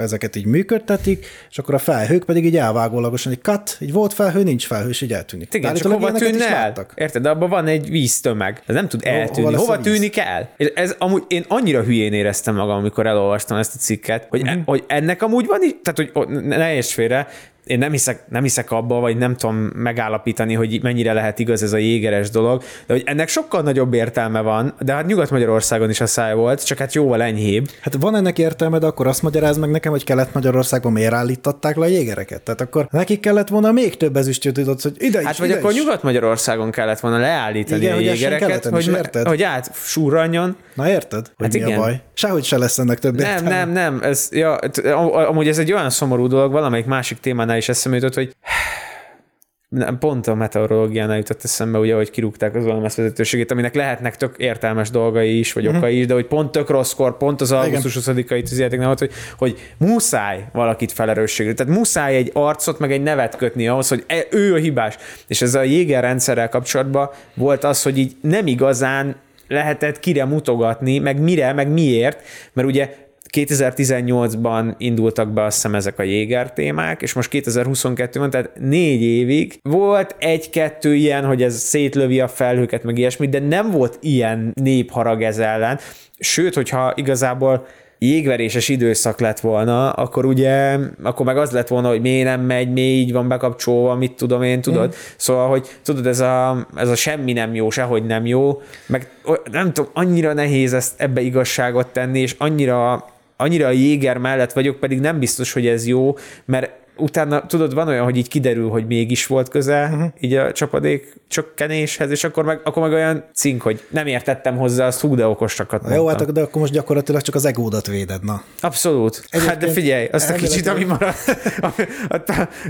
ezeket így működtetik, és akkor a felhők pedig így elvágólagosan, egy cut, így volt felhő, nincs felhő, és így eltűnik. Igen, csak Állítólag hova ilyeneket is tűnne el? Érted? De abban van egy víztömeg. Ez nem tud hova eltűnni. Hova, víz? tűnik el? És ez amúgy én annyira hülyén éreztem magam, amikor elolvastam ezt a cikket, hogy, Mhm. e, hogy ennek amúgy van, í- tehát hogy ne érts félre, én nem hiszek, nem hiszek abba, vagy nem tudom megállapítani, hogy mennyire lehet igaz ez a jégeres dolog, de hogy ennek sokkal nagyobb értelme van, de hát Nyugat-Magyarországon is a száj volt, csak hát jóval enyhébb. Hát van ennek értelme, de akkor azt magyaráz meg nekem, hogy Kelet-Magyarországban miért állították le a jégereket. Tehát akkor nekik kellett volna még több ezüstjötőt, hogy ide Hát is, vagy ide akkor. Nyugat-Magyarországon kellett volna leállítani Igen, a hogy jégereket, hogy, érted? hogy át surranjon, Na érted? Hogy Hát mi a igen. baj? Sehogy se lesz ennek több Nem, értelme. nem, nem. Ez, ja, amúgy ez egy olyan szomorú dolog, valamelyik másik témánál is eszembe jutott, hogy *sighs* nem, pont a meteorológiánál jutott eszembe, ugye, hogy kirúgták az OMS vezetőségét, aminek lehetnek tök értelmes dolgai is, vagy Mhm. uh-huh. okai is, de hogy pont tök rosszkor, pont az augusztus 20-ai tűzijáték nem volt, hogy, hogy muszáj valakit felerősségre. Tehát muszáj egy arcot, meg egy nevet kötni ahhoz, hogy e- ő a hibás. És ez a Jéger rendszerrel kapcsolatban volt az, hogy így nem igazán lehetett kire mutogatni, meg mire, meg miért, mert ugye 2018-ban indultak be azt hiszem ezek a Jéger témák, és most 2022-ben, tehát négy évig volt egy-kettő ilyen, hogy ez szétlövi a felhőket, meg ilyesmi, de nem volt ilyen népharag ez ellen. Sőt, hogyha igazából jégveréses időszak lett volna, akkor ugye, akkor meg az lett volna, hogy miért nem megy, miért így van bekapcsolva, mit tudom én, tudod? Mm. Szóval, hogy tudod, ez a, ez a semmi nem jó, sehogy nem jó, meg nem tudom, annyira nehéz ezt ebbe igazságot tenni, és annyira, annyira a jéger mellett vagyok, pedig nem biztos, hogy ez jó, mert utána, tudod, van olyan, hogy így kiderül, hogy mégis volt köze uh-huh. így a csapadék csökkenéshez, és akkor meg, akkor meg olyan cink, hogy nem értettem hozzá, azt hú, de okosakat Na Jó, mondtam. hát de akkor most gyakorlatilag csak az egódat véded, na. Abszolút. Egyébként hát de figyelj, azt a kicsit, ami maradt, ami,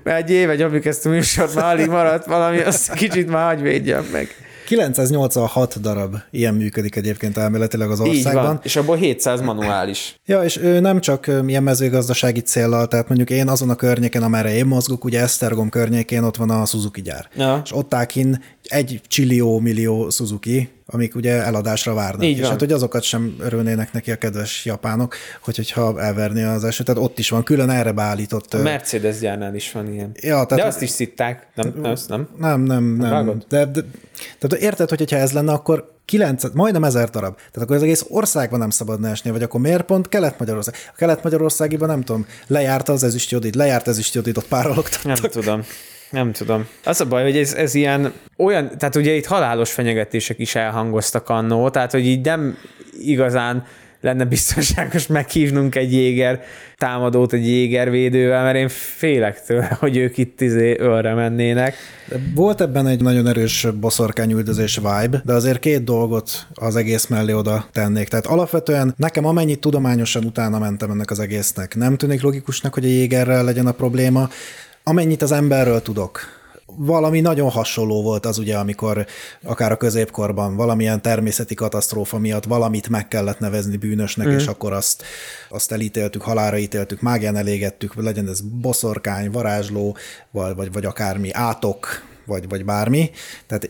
egy éve nyomjuk ezt a műsort, már alig maradt valami, azt kicsit már hagyj védjem meg. 986 darab ilyen működik egyébként elméletileg az Így országban. van, és abból 700 manuális. Ja, és ő nem csak ilyen mezőgazdasági céllal, tehát mondjuk én azon a környéken, amerre én mozgok, ugye Esztergom környékén ott van a Suzuki gyár. Ja. És ott áll kinn egy csillió millió Suzuki, amik ugye eladásra várnak. Így és van. hát, hogy azokat sem örülnének neki a kedves japánok, hogy, hogyha elverné az eső. Tehát ott is van külön erre beállított. A Mercedes gyárnál is van ilyen. Ja, tehát- De azt is szitták. Nem, nem, azt nem. Nem, nem, nem. De, de, tehát érted, hogy ha ez lenne, akkor 9, majdnem ezer darab. Tehát akkor az egész országban nem szabadna esni, vagy akkor miért pont Kelet-Magyarország? A Kelet-Magyarországiban nem tudom, lejárta az ezüstjodid, lejárt ezüstjodid, ott párologtak. Nem tudom. Nem tudom. Az a baj, hogy ez, ez ilyen olyan, tehát ugye itt halálos fenyegetések is elhangoztak annó, tehát hogy így nem igazán lenne biztonságos meghívnunk egy jéger támadót egy jégervédővel, mert én félek tőle, hogy ők itt izé ölre mennének. Volt ebben egy nagyon erős boszorkányüldözés vibe, de azért két dolgot az egész mellé oda tennék. Tehát alapvetően nekem amennyit tudományosan utána mentem ennek az egésznek, nem tűnik logikusnak, hogy a jégerrel legyen a probléma. Amennyit az emberről tudok, valami nagyon hasonló volt az ugye, amikor akár a középkorban valamilyen természeti katasztrófa miatt valamit meg kellett nevezni bűnösnek, mm. és akkor azt, azt elítéltük, halára ítéltük, mágián elégettük, legyen ez boszorkány, varázsló, vagy, vagy, vagy akármi átok, vagy, vagy bármi. Tehát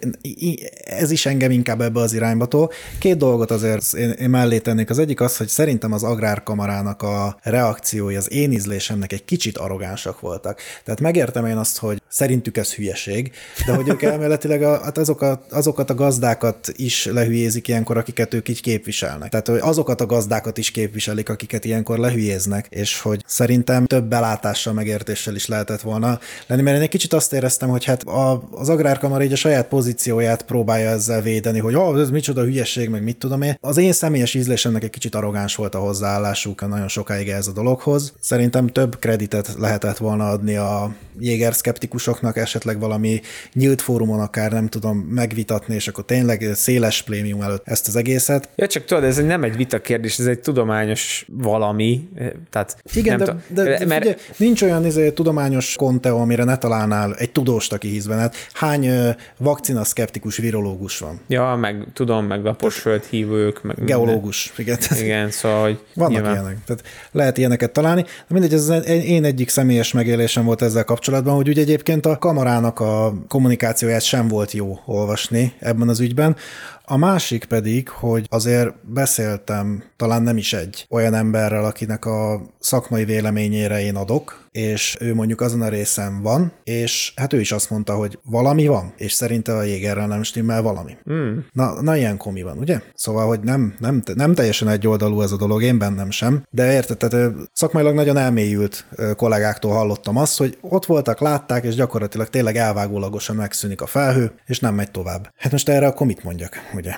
ez is engem inkább ebbe az irányba tol. Két dolgot azért én, én mellé tennék. Az egyik az, hogy szerintem az agrárkamarának a reakciói az én ízlésemnek egy kicsit arrogánsak voltak. Tehát megértem én azt, hogy szerintük ez hülyeség, de hogy ők elméletileg a, hát azokat, azokat a gazdákat is lehülyézik ilyenkor, akiket ők így képviselnek. Tehát hogy azokat a gazdákat is képviselik, akiket ilyenkor lehülyéznek, és hogy szerintem több belátással, megértéssel is lehetett volna lenni, mert én egy kicsit azt éreztem, hogy hát a, az agrárkamara így a saját pozícióját próbálja ezzel védeni, hogy oh, ez micsoda hülyeség, meg mit tudom én. Az én személyes ízlésemnek egy kicsit arrogáns volt a hozzáállásuk nagyon sokáig ez a dologhoz. Szerintem több kreditet lehetett volna adni a jéger szkeptikusoknak, esetleg valami nyílt fórumon akár nem tudom megvitatni, és akkor tényleg széles plémium előtt ezt az egészet. Ja, csak tudod, ez nem egy vita kérdés, ez egy tudományos valami. eh, Tehát Igen, nem de, tudom, de, de mert figyelj, nincs olyan izé, tudományos konteó, amire ne találnál egy tudóst, aki hisz benned. Hány vakcina szkeptikus virológus van? Ja, meg tudom, meg lapos földhívők, meg minden. Geológus. Igen, Igen, szóval, hogy vannak nyilván. ilyenek. Tehát lehet ilyeneket találni. De mindegy, ez én egyik személyes megélésem volt ezzel kapcsolatban, hogy ugye egyébként a kamarának a kommunikációját sem volt jó olvasni ebben az ügyben. A másik pedig, hogy azért beszéltem talán nem is egy olyan emberrel, akinek a szakmai véleményére én adok, és ő mondjuk azon a részen van, és hát ő is azt mondta, hogy valami van, és szerinte a jégerrel nem stimmel valami. Mm. Na, na, ilyen komi van, ugye? Szóval, hogy nem, nem, nem teljesen egyoldalú ez a dolog, én bennem sem, de érted, tehát szakmailag nagyon elmélyült kollégáktól hallottam azt, hogy ott voltak, látták, és gyakorlatilag tényleg elvágólagosan megszűnik a felhő, és nem megy tovább. Hát most erre akkor mit mondjak, ugye?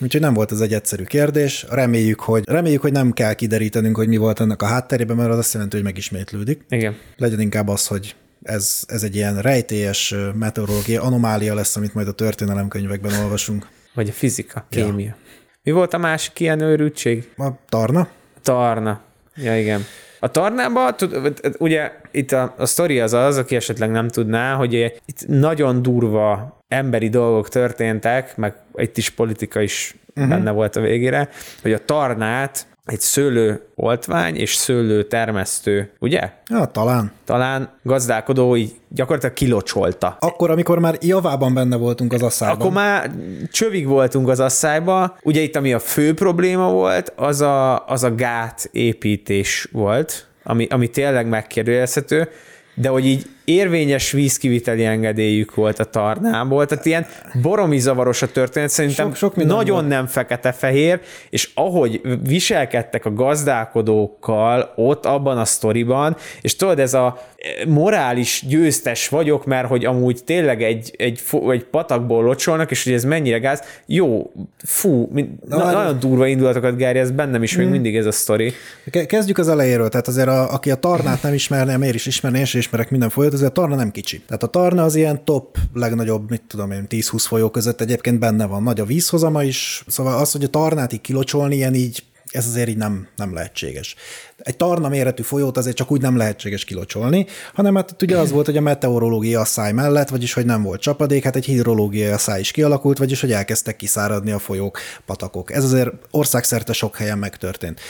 Úgyhogy nem volt ez egy egyszerű kérdés. Reméljük, hogy, reméljük, hogy nem kell kiderítenünk, hogy mi volt ennek a hátterében, mert az azt jelenti, hogy megismétlődik. Igen. Legyen inkább az, hogy ez, ez egy ilyen rejtélyes ö, meteorológiai anomália lesz, amit majd a történelemkönyvekben olvasunk. Vagy a fizika, kémia. Mi volt a másik ilyen őrültség? A tarna? Tarna. Ja, igen. A tarnában, tud, ugye itt a, a sztori az az, aki esetleg nem tudná, hogy itt nagyon durva emberi dolgok történtek, meg itt is politika is uh-huh. benne volt a végére, hogy a tarnát egy szőlő oltvány és szőlő termesztő, ugye? Ja, talán. Talán gazdálkodó így gyakorlatilag kilocsolta. Akkor, amikor már javában benne voltunk az asszályban. Akkor már csövig voltunk az asszályba. Ugye itt, ami a fő probléma volt, az a, az a gát építés volt, ami, ami tényleg megkérdőjelezhető, de hogy így érvényes vízkiviteli engedélyük volt a tarnából, tehát ilyen boromi zavaros a történet, szerintem Sok- sok nagyon volt. nem fekete-fehér, és ahogy viselkedtek a gazdálkodókkal ott abban a sztoriban, és tudod, ez a morális győztes vagyok, mert hogy amúgy tényleg egy, egy, egy patakból locsolnak, és hogy ez mennyire gáz, jó, fú, na, hát- nagyon durva indulatokat Gári, ez bennem is még mindig ez a sztori. Ke- Kezdjük az elejéről, tehát azért a, aki a Tarnát nem ismerné, miért is ismerné, sem ismerek minden folyót, azért a Tarna nem kicsi. Tehát a Tarna az ilyen top, legnagyobb, mit tudom én, 10-20 folyó között egyébként benne van. Nagy a vízhozama is, szóval az, hogy a Tarnát így kilocsolni, ilyen így, ez azért így nem, nem lehetséges. Egy tarna méretű folyót azért csak úgy nem lehetséges kilocsolni, hanem hát itt ugye az volt, hogy a meteorológiai asszály mellett, vagyis hogy nem volt csapadék, hát egy hidrológiai asszály is kialakult, vagyis hogy elkezdtek kiszáradni a folyók, patakok. Ez azért országszerte sok helyen megtörtént.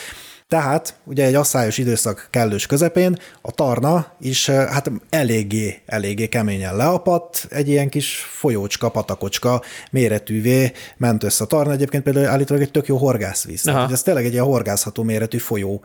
Tehát ugye egy asszályos időszak kellős közepén a tarna is hát eléggé, eléggé keményen leapadt, egy ilyen kis folyócska, patakocska méretűvé ment össze a tarna. Egyébként például állítólag egy tök jó horgászvíz. Aha. Tehát ez tényleg egy ilyen horgászható méretű folyó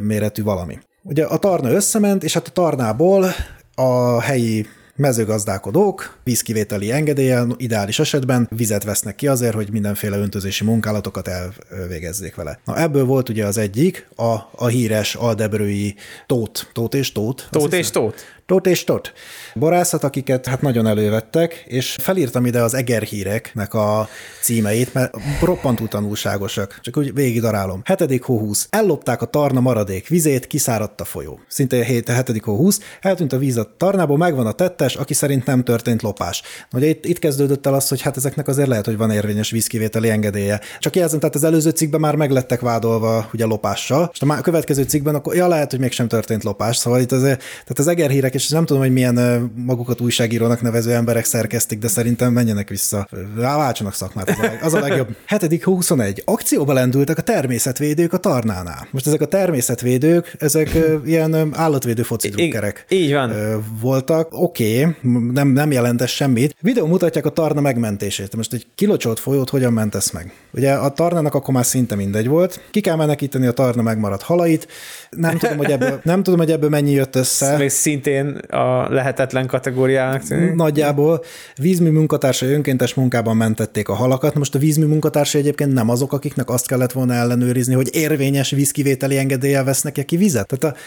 méretű valami. Ugye a tarna összement, és hát a tarnából a helyi mezőgazdálkodók vízkivételi engedélyen ideális esetben vizet vesznek ki azért, hogy mindenféle öntözési munkálatokat elvégezzék vele. Na ebből volt ugye az egyik, a, a híres aldebrői tót, tót és tót. Tót és tót. Tót és Tot. Borászat, akiket hát nagyon elővettek, és felírtam ide az egerhíreknek a címeit, mert roppantú tanulságosak. Csak úgy végig darálom. 7. hó 20. Ellopták a tarna maradék vizét, kiszáradt a folyó. Szinte 7. 7. hó 20. Eltűnt a víz a tarnából, megvan a tettes, aki szerint nem történt lopás. Na, Ugye itt, itt kezdődött el az, hogy hát ezeknek azért lehet, hogy van érvényes vízkivételi engedélye. Csak jelzem, tehát az előző cikkben már meglettek vádolva ugye lopással, és a következő cikkben akkor ja, lehet, hogy mégsem történt lopás. Szóval itt azért, tehát az egerhírek, és nem tudom, hogy milyen magukat újságírónak nevező emberek szerkesztik, de szerintem menjenek vissza. Váltsanak szakmát, az a, leg, az a legjobb. *laughs* 7. 21. Akcióba lendültek a természetvédők a Tarnánál. Most ezek a természetvédők, ezek *laughs* ilyen állatvédő foci drukkerek így van. voltak. Oké, okay, nem, nem jelent ez semmit. Videó mutatják a tarna megmentését. Most egy kilocsolt folyót hogyan mentesz meg? Ugye a tarnának akkor már szinte mindegy volt. Ki kell menekíteni a tarna megmaradt halait. Nem tudom, hogy ebből, *laughs* nem tudom, hogy ebből mennyi jött össze. Még szintén a lehetetlen kategóriának tűnik. Nagyjából vízmű munkatársai önkéntes munkában mentették a halakat. Most a vízmű munkatársai egyébként nem azok, akiknek azt kellett volna ellenőrizni, hogy érvényes vízkivételi engedéllyel vesznek ki vizet. Tehát a,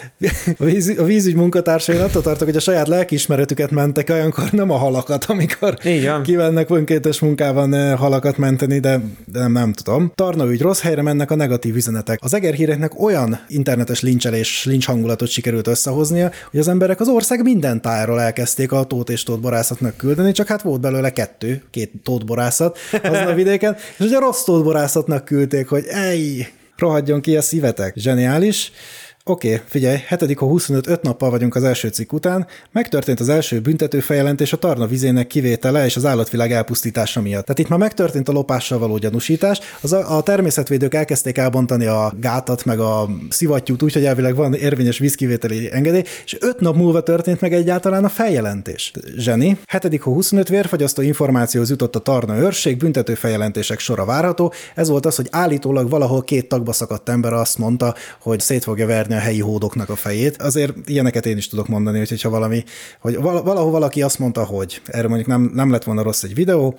a, víz, a vízügy munkatársai attól tartok, hogy a saját lelkiismeretüket mentek olyankor, nem a halakat, amikor kivennek önkéntes munkában eh, halakat menteni, de, de nem, nem tudom. Tarna ügy, rossz helyre mennek a negatív üzenetek. Az egerhíreknek olyan internetes lincselés, lincs hangulatot sikerült összehoznia, hogy az emberek az ország minden tájáról elkezdték a tót és tótborászatnak küldeni, csak hát volt belőle kettő, két tótborászat azon a *laughs* vidéken, és ugye a rossz tótborászatnak küldték, hogy ej, rohadjon ki a szívetek. Zseniális. Oké, okay, figyelj, 7. 25, 5 nappal vagyunk az első cikk után, megtörtént az első büntetőfeljelentés a tarna vizének kivétele és az állatvilág elpusztítása miatt. Tehát itt már megtörtént a lopással való gyanúsítás, az a, a természetvédők elkezdték elbontani a gátat, meg a szivattyút, úgyhogy elvileg van érvényes vízkivételi engedély, és 5 nap múlva történt meg egyáltalán a feljelentés. Zseni, 7. 25 vérfagyasztó információhoz jutott a tarna őrség, büntető feljelentések sora várható. Ez volt az, hogy állítólag valahol két tagba szakadt ember azt mondta, hogy szét fogja verni a helyi hódoknak a fejét. Azért ilyeneket én is tudok mondani, hogy ha valami, hogy val- valahol valaki azt mondta, hogy erről mondjuk nem, nem lett volna rossz egy videó.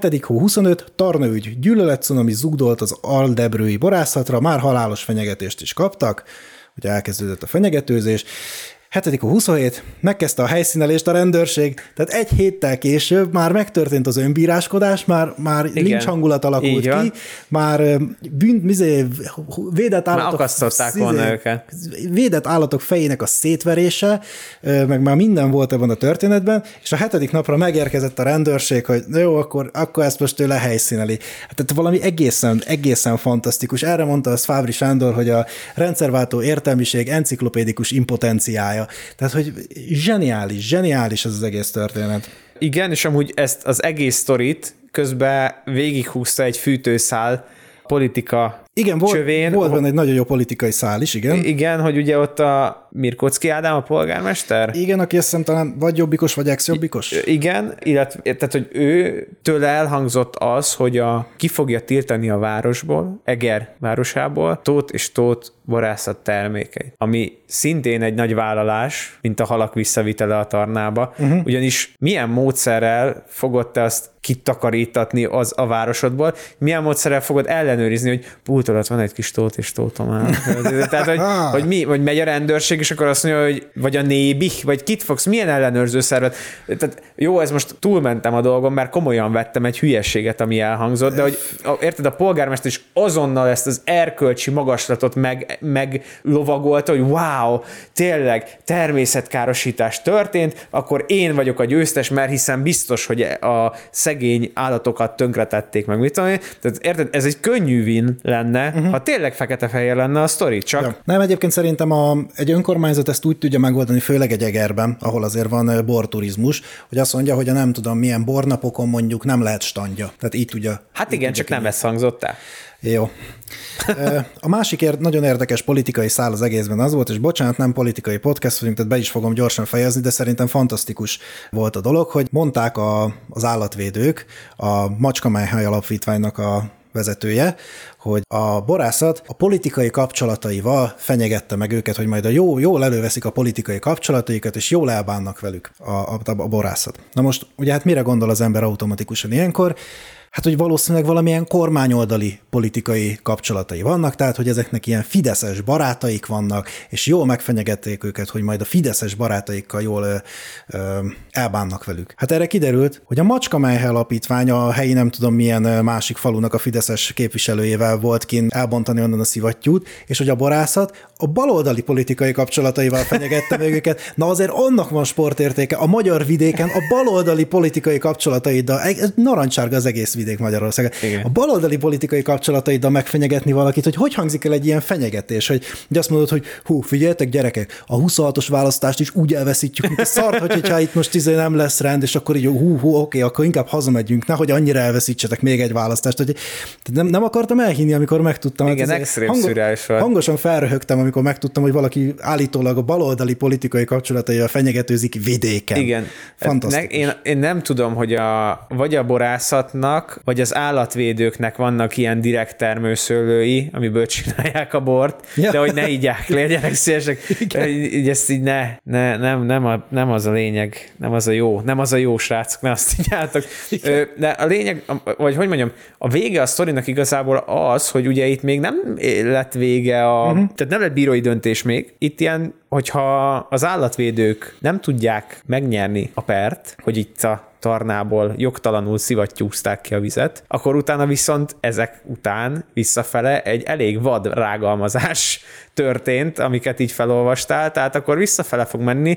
7. hó 25, Tarnaügy, gyűlölet cunami zugdolt az aldebrői borászatra, már halálos fenyegetést is kaptak, ugye elkezdődött a fenyegetőzés. 7. 27. Megkezdte a helyszínelést a rendőrség, tehát egy héttel később már megtörtént az önbíráskodás, már, már lincs hangulat alakult ki, már bűnt, mizé, védett állatok... izé, őket. Védett állatok fejének a szétverése, meg már minden volt ebben a történetben, és a hetedik napra megérkezett a rendőrség, hogy jó, akkor, akkor ezt most ő lehelyszíneli. Hát tehát valami egészen, egészen fantasztikus. Erre mondta az Fábri Sándor, hogy a rendszerváltó értelmiség enciklopédikus impotenciája. Tehát, hogy zseniális, zseniális ez az egész történet. Igen, és amúgy ezt az egész sztorit közben végighúzta egy fűtőszál politika Igen, volt, csövén. volt benne egy nagyon jó politikai szál is, igen. Igen, hogy ugye ott a Mirkocki Ádám a polgármester? Igen, aki azt hiszem talán vagy jobbikos, vagy ex-jobbikos. Igen, illetve, tehát, hogy ő tőle elhangzott az, hogy a, ki fogja tiltani a városból, Eger városából, tót és tót borászat termékeit, ami szintén egy nagy vállalás, mint a halak visszavitele a tarnába, uh-huh. ugyanis milyen módszerrel fogod te azt kitakarítatni az a városodból, milyen módszerrel fogod ellenőrizni, hogy pult alatt van egy kis tót és tótom áll. *laughs* Tehát, hogy, hogy mi, vagy megy a rendőrség, és akkor azt mondja, hogy vagy a nébi, vagy kit fogsz, milyen ellenőrző szervet. Tehát jó, ez most túlmentem a dolgon, mert komolyan vettem egy hülyességet, ami elhangzott, de hogy érted, a polgármester is azonnal ezt az erkölcsi magaslatot meg, meglovagolta, hogy wow, tényleg természetkárosítás történt, akkor én vagyok a győztes, mert hiszen biztos, hogy a szegény állatokat tönkretették meg, mit tudom én. Tehát érted, ez egy könnyű win lenne, uh-huh. ha tényleg fekete-fehér lenne a sztori, csak... Ja. Nem, egyébként szerintem a, egy önkormányzat ezt úgy tudja megoldani, főleg egy egerben, ahol azért van borturizmus, hogy azt mondja, hogy a nem tudom milyen bornapokon mondjuk nem lehet standja. Tehát így tudja. Hát igen, csak nem ez hangzott el. Jó. A másik ér- nagyon érdekes politikai szál az egészben az volt, és bocsánat, nem politikai podcast vagyunk, tehát be is fogom gyorsan fejezni, de szerintem fantasztikus volt a dolog, hogy mondták a, az állatvédők, a Macskamelyhely Alapítványnak a vezetője, hogy a borászat a politikai kapcsolataival fenyegette meg őket, hogy majd a jó, jól előveszik a politikai kapcsolataikat, és jól elbánnak velük a, a, a borászat. Na most, ugye hát mire gondol az ember automatikusan ilyenkor? Hát, hogy valószínűleg valamilyen kormányoldali politikai kapcsolatai vannak, tehát, hogy ezeknek ilyen fideszes barátaik vannak, és jól megfenyegették őket, hogy majd a fideszes barátaikkal jól ö, ö, elbánnak velük. Hát erre kiderült, hogy a Macska Melyhely Alapítvány a helyi nem tudom milyen másik falunak a fideszes képviselőjével volt kint elbontani onnan a szivattyút, és hogy a borászat a baloldali politikai kapcsolataival fenyegette meg őket. Na azért annak van sportértéke. A magyar vidéken a baloldali politikai kapcsolataiddal, ez narancsárga az egész vidék Magyarország. Igen. A baloldali politikai kapcsolataiddal megfenyegetni valakit, hogy hogy hangzik el egy ilyen fenyegetés, hogy, hogy azt mondod, hogy hú, figyeljetek gyerekek, a 26-os választást is úgy elveszítjük, mint a szart, hogy, hogyha itt most izé nem lesz rend, és akkor így hú, hú, oké, akkor inkább hazamegyünk, nehogy annyira elveszítsetek még egy választást. Hogy, nem, nem akartam elhinni, amikor megtudtam. Hát Igen, extrém volt. Hangosan felröhögtem, amikor megtudtam, hogy valaki állítólag a baloldali politikai kapcsolataival fenyegetőzik vidéken. Igen. Fantasztikus. Ne, én, én nem tudom, hogy a, vagy a borászatnak, vagy az állatvédőknek vannak ilyen direkt termőszőlői, amiből csinálják a bort, Ja. de hogy ne igyák, legyenek szívesek. Így ezt így ne, ne nem, nem, a, nem az a lényeg, nem az a jó, nem az a jó srácok, ne azt igyátok. Ö, De a lényeg, vagy hogy mondjam, a vége a sztorinak igazából az, hogy ugye itt még nem lett vége a, uh-huh. tehát nem lett bírói döntés még. Itt ilyen, hogyha az állatvédők nem tudják megnyerni a pert, hogy itt a tarnából jogtalanul szivattyúzták ki a vizet, akkor utána viszont ezek után visszafele egy elég vad rágalmazás *laughs* történt, amiket így felolvastál, tehát akkor visszafele fog menni.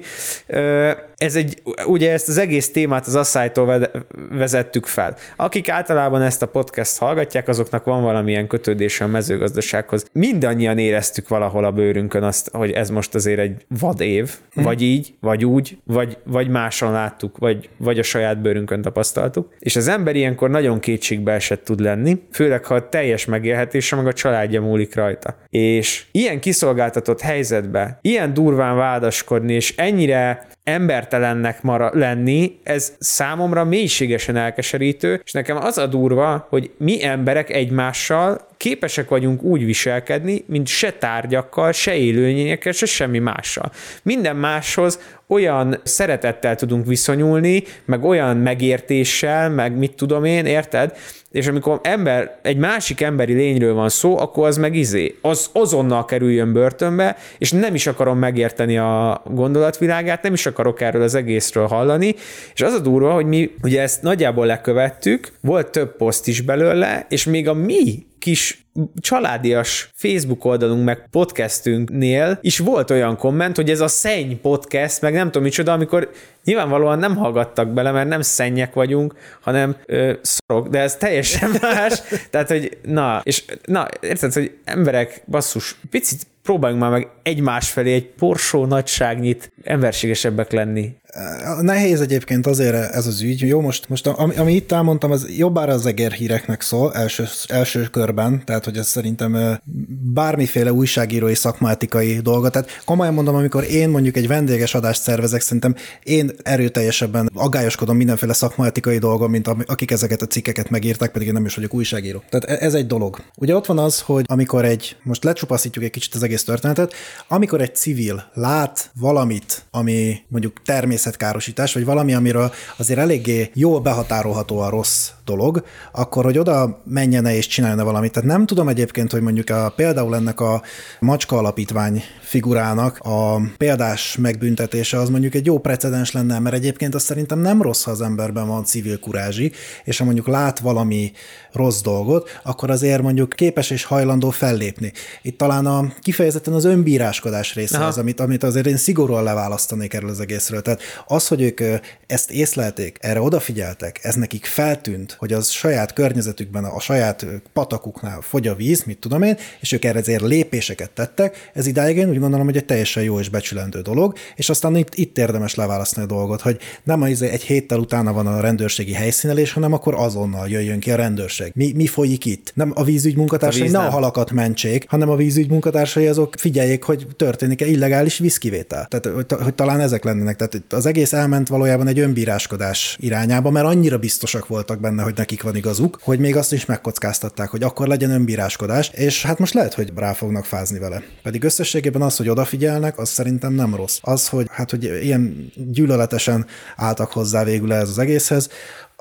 Ez egy, ugye ezt az egész témát az asszálytól vezettük fel. Akik általában ezt a podcast hallgatják, azoknak van valamilyen kötődése a mezőgazdasághoz. Mindannyian éreztük valahol a bőrünkön azt, hogy ez most azért egy vad év, vagy így, vagy úgy, vagy, vagy máson láttuk, vagy, vagy a saját bőrünkön tapasztaltuk. És az ember ilyenkor nagyon kétségbe esett tud lenni, főleg ha a teljes megélhetése meg a családja múlik rajta. És ilyen kiszolgáltatott helyzetbe, ilyen durván vádaskodni, és ennyire embertelennek mara lenni, ez számomra mélységesen elkeserítő, és nekem az a durva, hogy mi emberek egymással képesek vagyunk úgy viselkedni, mint se tárgyakkal, se élőlényekkel, se semmi mással. Minden máshoz olyan szeretettel tudunk viszonyulni, meg olyan megértéssel, meg mit tudom én, érted? És amikor ember, egy másik emberi lényről van szó, akkor az meg izé, az azonnal kerüljön börtönbe, és nem is akarom megérteni a gondolatvilágát, nem is akarok erről az egészről hallani, és az a durva, hogy mi ugye ezt nagyjából lekövettük, volt több poszt is belőle, és még a mi kis családias Facebook oldalunk meg podcastünknél is volt olyan komment, hogy ez a szenny podcast, meg nem tudom micsoda, amikor nyilvánvalóan nem hallgattak bele, mert nem szennyek vagyunk, hanem ö, szarok, de ez teljesen *laughs* más. Tehát, hogy na, és na, érted, hogy emberek, basszus, picit próbáljunk már meg egymás felé egy porsó nagyságnyit emberségesebbek lenni. Nehéz egyébként azért ez az ügy. Jó, most, most ami, ami itt elmondtam, az jobbára az eger híreknek szól első, első körben, tehát hogy ez szerintem bármiféle újságírói szakmatikai dolga. Tehát komolyan mondom, amikor én mondjuk egy vendéges adást szervezek, szerintem én erőteljesebben agályoskodom mindenféle szakmatikai dolgon, mint akik ezeket a cikkeket megírták, pedig én nem is vagyok újságíró. Tehát e- ez egy dolog. Ugye ott van az, hogy amikor egy, most lecsupaszítjuk egy kicsit az egész történetet, amikor egy civil lát valamit, ami mondjuk természetkárosítás, vagy valami, amiről azért eléggé jól behatárolható a rossz dolog, akkor hogy oda menjene és csinálna valamit. Tehát nem tudom egyébként, hogy mondjuk a, például ennek a macska alapítvány figurának a példás megbüntetése az mondjuk egy jó precedens lenne, mert egyébként azt szerintem nem rossz, ha az emberben van civil kurázsi, és ha mondjuk lát valami rossz dolgot, akkor azért mondjuk képes és hajlandó fellépni. Itt talán a kifejezetten az önbíráskodás része Aha. az, amit, amit azért én szigorúan leválasztanék erről az egészről. Tehát az, hogy ők ezt észlelték, erre odafigyeltek, ez nekik feltűnt, hogy az saját környezetükben, a saját patakuknál fogy a víz, mit tudom én, és ők erre ezért lépéseket tettek, ez idáig én úgy gondolom, hogy egy teljesen jó és becsülendő dolog, és aztán itt, itt érdemes leválasztani a dolgot, hogy nem az egy héttel utána van a rendőrségi helyszínelés, hanem akkor azonnal jöjjön ki a rendőrség. Mi, mi folyik itt? Nem a vízügy munkatársai, víz ne a halakat mentsék, hanem a vízügy munkatársai azok figyeljék, hogy történik-e illegális vízkivétel. Tehát, hogy, hogy talán ezek lennének. Tehát az egész elment valójában egy önbíráskodás irányába, mert annyira biztosak voltak benne, hogy nekik van igazuk, hogy még azt is megkockáztatták, hogy akkor legyen önbíráskodás, és hát most lehet, hogy rá fognak fázni vele. Pedig összességében az, hogy odafigyelnek, az szerintem nem rossz. Az, hogy hát, hogy ilyen gyűlöletesen álltak hozzá végül ez az egészhez,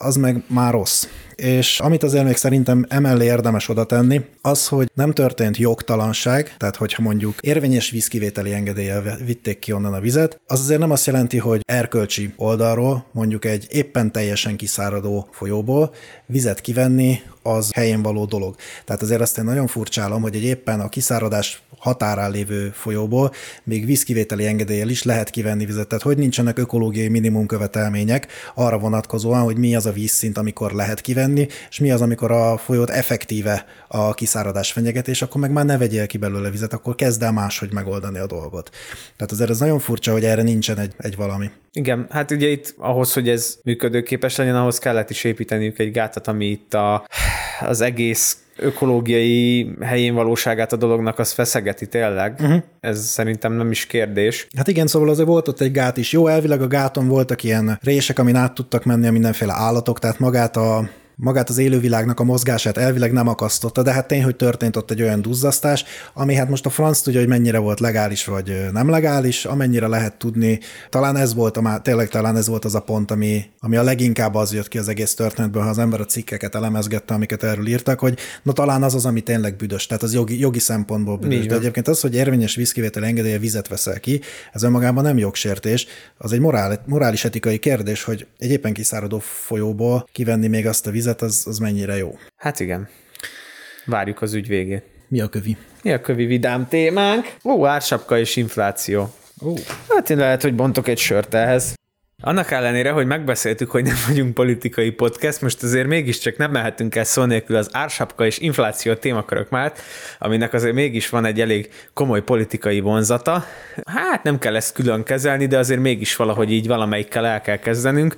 az meg már rossz. És amit azért még szerintem emellé érdemes oda tenni, az, hogy nem történt jogtalanság, tehát hogyha mondjuk érvényes vízkivételi engedéllyel vitték ki onnan a vizet, az azért nem azt jelenti, hogy erkölcsi oldalról mondjuk egy éppen teljesen kiszáradó folyóból vizet kivenni, az helyén való dolog. Tehát azért azt én nagyon furcsálom, hogy egy éppen a kiszáradás határán lévő folyóból még vízkivételi engedéllyel is lehet kivenni vizet. Tehát hogy nincsenek ökológiai minimum követelmények arra vonatkozóan, hogy mi az a vízszint, amikor lehet kivenni, és mi az, amikor a folyót effektíve a kiszáradás fenyegetés, akkor meg már ne vegyél ki belőle vizet, akkor kezd el máshogy megoldani a dolgot. Tehát azért ez nagyon furcsa, hogy erre nincsen egy, egy valami. Igen, hát ugye itt ahhoz, hogy ez működőképes legyen, ahhoz kellett is építeniük egy gátat, ami itt a, az egész ökológiai helyén valóságát a dolognak az feszegeti tényleg. Uh-huh. Ez szerintem nem is kérdés. Hát igen, szóval azért volt ott egy gát is. Jó, elvileg a gáton voltak ilyen rések, amin át tudtak menni a mindenféle állatok, tehát magát a magát az élővilágnak a mozgását elvileg nem akasztotta, de hát tény, hogy történt ott egy olyan duzzasztás, ami hát most a franc tudja, hogy mennyire volt legális vagy nem legális, amennyire lehet tudni. Talán ez volt, a, tényleg talán ez volt az a pont, ami, ami a leginkább az jött ki az egész történetből, ha az ember a cikkeket elemezgette, amiket erről írtak, hogy na talán az az, ami tényleg büdös, tehát az jogi, jogi szempontból büdös. De egyébként az, hogy érvényes vízkivétel engedélye vizet veszel ki, ez önmagában nem jogsértés, az egy morál, morális etikai kérdés, hogy egy éppen kiszáradó folyóból kivenni még azt a vizet, az, az mennyire jó. Hát igen. Várjuk az ügy végét. Mi a kövi? Mi a kövi vidám témánk? Ó, ársapka és infláció. Ó. Hát én lehet, hogy bontok egy sört ehhez. Annak ellenére, hogy megbeszéltük, hogy nem vagyunk politikai podcast, most azért mégiscsak nem mehetünk el szó nélkül az ársapka és infláció témakörök mellett, aminek azért mégis van egy elég komoly politikai vonzata. Hát nem kell ezt külön kezelni, de azért mégis valahogy így valamelyikkel el kell kezdenünk.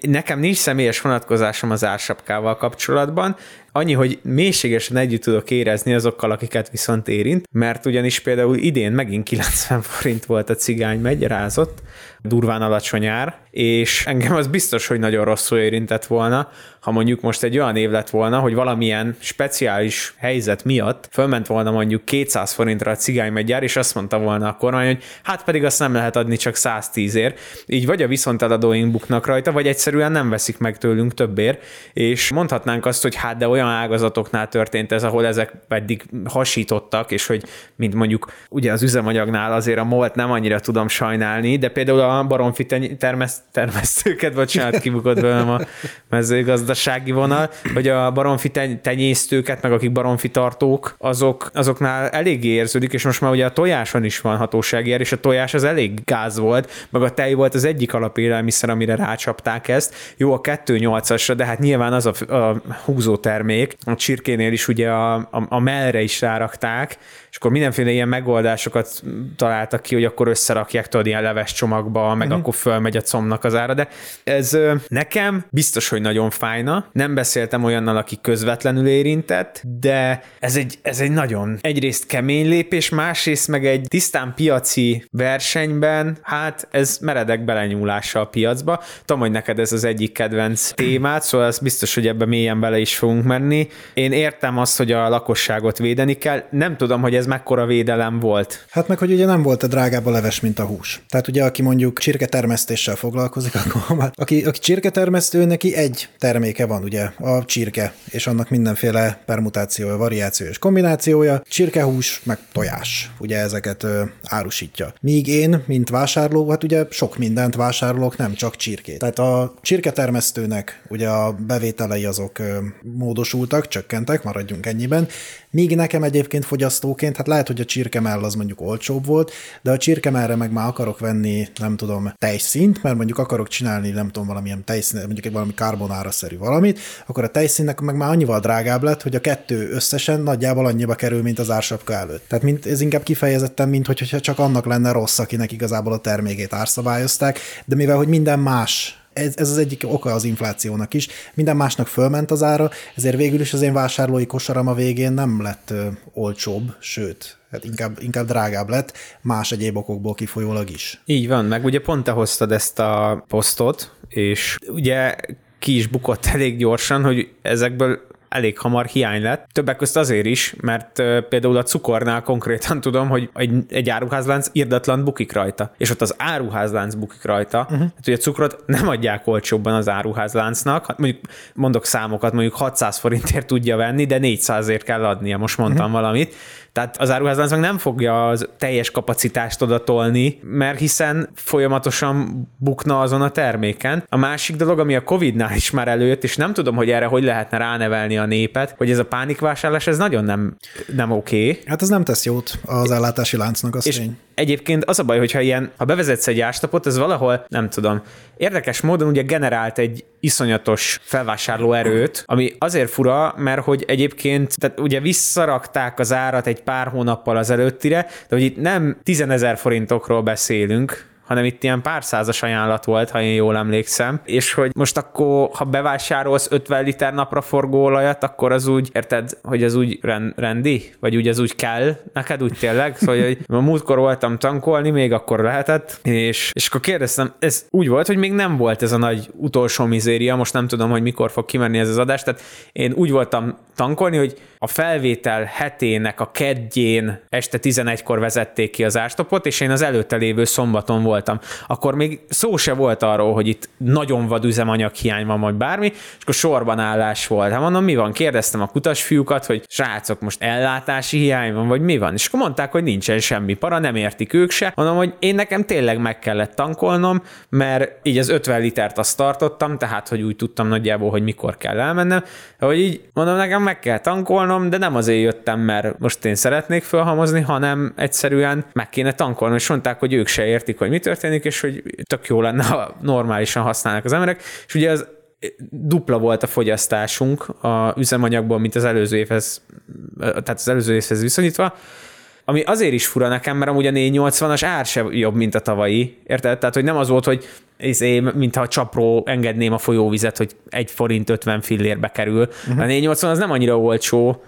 Nekem nincs személyes vonatkozásom az ársapkával kapcsolatban, annyi, hogy mélységesen együtt tudok érezni azokkal, akiket viszont érint, mert ugyanis például idén megint 90 forint volt a cigány megy, rázott, durván alacsony ár, és engem az biztos, hogy nagyon rosszul érintett volna, ha mondjuk most egy olyan év lett volna, hogy valamilyen speciális helyzet miatt fölment volna mondjuk 200 forintra a cigánymegyár, és azt mondta volna a kormány, hogy hát pedig azt nem lehet adni csak 110 ér. Így vagy a viszonteladóink buknak rajta, vagy egyszerűen nem veszik meg tőlünk többért, és mondhatnánk azt, hogy hát de olyan ágazatoknál történt ez, ahol ezek eddig hasítottak, és hogy mint mondjuk ugye az üzemanyagnál azért a molt nem annyira tudom sajnálni, de például a baromfi termeszt, termesztőket, bocsánat, kibukott velem a mezőgazdasági vonal, hogy a baromfi tenyésztőket, meg akik baromfi tartók, azok, azoknál eléggé érződik, és most már ugye a tojáson is van hatósági és a tojás az elég gáz volt, meg a tej volt az egyik alapélelmiszer, amire rácsapták ezt. Jó, a 2.8-asra, de hát nyilván az a, a húzó termék. A csirkénél is ugye a, a, a mellre is rárakták, és akkor mindenféle ilyen megoldásokat találtak ki, hogy akkor összerakják tudod ilyen leves csomagba, meg uh-huh. akkor fölmegy a comnak az ára, de ez nekem biztos, hogy nagyon fájna. Nem beszéltem olyannal, aki közvetlenül érintett, de ez egy, ez egy nagyon egyrészt kemény lépés, másrészt meg egy tisztán piaci versenyben, hát ez meredek belenyúlása a piacba. Tudom, hogy neked ez az egyik kedvenc témát, szóval ez biztos, hogy ebbe mélyen bele is fogunk menni. Én értem azt, hogy a lakosságot védeni kell. Nem tudom, hogy ez mekkora védelem volt. Hát meg, hogy ugye nem volt a drágább a leves, mint a hús. Tehát ugye, aki mondjuk csirketermesztéssel foglalkozik, akkor aki, aki csirketermesztő, neki egy terméke van, ugye, a csirke, és annak mindenféle permutációja, variációja és kombinációja, csirkehús, meg tojás, ugye ezeket ö, árusítja. Míg én, mint vásárló, hát ugye sok mindent vásárolok, nem csak csirkét. Tehát a csirketermesztőnek ugye a bevételei azok ö, módosultak, csökkentek, maradjunk ennyiben. Míg nekem egyébként fogyasztóként, hát lehet, hogy a csirkemell az mondjuk olcsóbb volt, de a csirkemellre meg már akarok venni, nem tudom, tejszint, mert mondjuk akarok csinálni, nem tudom, valamilyen tejszín, mondjuk egy valami karbonára-szerű valamit, akkor a tejszínnek meg már annyival drágább lett, hogy a kettő összesen nagyjából annyiba kerül, mint az ársapka előtt. Tehát mint, ez inkább kifejezetten, mint hogyha csak annak lenne rossz, akinek igazából a termékét árszabályozták, de mivel hogy minden más ez, ez az egyik oka az inflációnak is. Minden másnak fölment az ára, ezért végül is az én vásárlói kosaram a végén nem lett olcsóbb, sőt, hát inkább, inkább drágább lett, más egyéb okokból kifolyólag is. Így van, meg ugye pont te hoztad ezt a posztot, és ugye ki is bukott *laughs* elég gyorsan, hogy ezekből elég hamar hiány lett. Többek között azért is, mert például a cukornál konkrétan tudom, hogy egy, egy áruházlánc irdatlan bukik rajta, és ott az áruházlánc bukik rajta, uh-huh. hát ugye a cukrot nem adják olcsóbban az áruházláncnak, hát mondjuk mondok számokat, mondjuk 600 forintért tudja venni, de 400ért kell adnia, most mondtam uh-huh. valamit, tehát az áruházlánc meg nem fogja az teljes kapacitást oda tolni, mert hiszen folyamatosan bukna azon a terméken. A másik dolog, ami a Covid-nál is már előtt, és nem tudom, hogy erre hogy lehetne ránevelni a népet, hogy ez a pánikvásárlás, ez nagyon nem, nem oké. Okay. Hát ez nem tesz jót az ellátási láncnak, az És tény. egyébként az a baj, hogyha ilyen, ha bevezetsz egy ástapot, ez valahol, nem tudom, érdekes módon ugye generált egy iszonyatos felvásárló erőt, ami azért fura, mert hogy egyébként, tehát ugye visszarakták az árat egy pár hónappal az előttire, de hogy itt nem 10 ezer forintokról beszélünk, hanem itt ilyen pár százas ajánlat volt, ha én jól emlékszem, és hogy most akkor, ha bevásárolsz 50 liter napraforgó olajat, akkor az úgy, érted, hogy az úgy rendi? Vagy úgy az úgy kell neked úgy tényleg? Szóval, hogy a múltkor voltam tankolni, még akkor lehetett, és, és akkor kérdeztem, ez úgy volt, hogy még nem volt ez a nagy utolsó mizéria, most nem tudom, hogy mikor fog kimenni ez az adás, tehát én úgy voltam tankolni, hogy a felvétel hetének a kedjén este 11-kor vezették ki az ástopot, és én az előtte lévő szombaton voltam. Akkor még szó se volt arról, hogy itt nagyon vad üzemanyag hiány van, vagy bármi, és akkor sorban állás volt. Hát mondom, mi van? Kérdeztem a kutasfiúkat, hogy srácok, most ellátási hiány van, vagy mi van? És akkor mondták, hogy nincsen semmi para, nem értik ők se. Mondom, hogy én nekem tényleg meg kellett tankolnom, mert így az 50 litert azt tartottam, tehát hogy úgy tudtam nagyjából, hogy mikor kell elmennem, hogy így mondom, nekem meg kell tankolnom, de nem azért jöttem, mert most én szeretnék felhamozni, hanem egyszerűen meg kéne tankolnom, és mondták, hogy ők se értik, hogy mi történik, és hogy tök jó lenne, ha normálisan használnak az emberek. És ugye az dupla volt a fogyasztásunk a üzemanyagból, mint az előző évhez, tehát az előző évhez viszonyítva, ami azért is fura nekem, mert amúgy a 480-as ár se jobb, mint a tavalyi, érted? Tehát, hogy nem az volt, hogy izé, mintha a csapról engedném a folyóvizet, hogy egy forint 50 fillérbe kerül. Uh-huh. A 480 az nem annyira olcsó,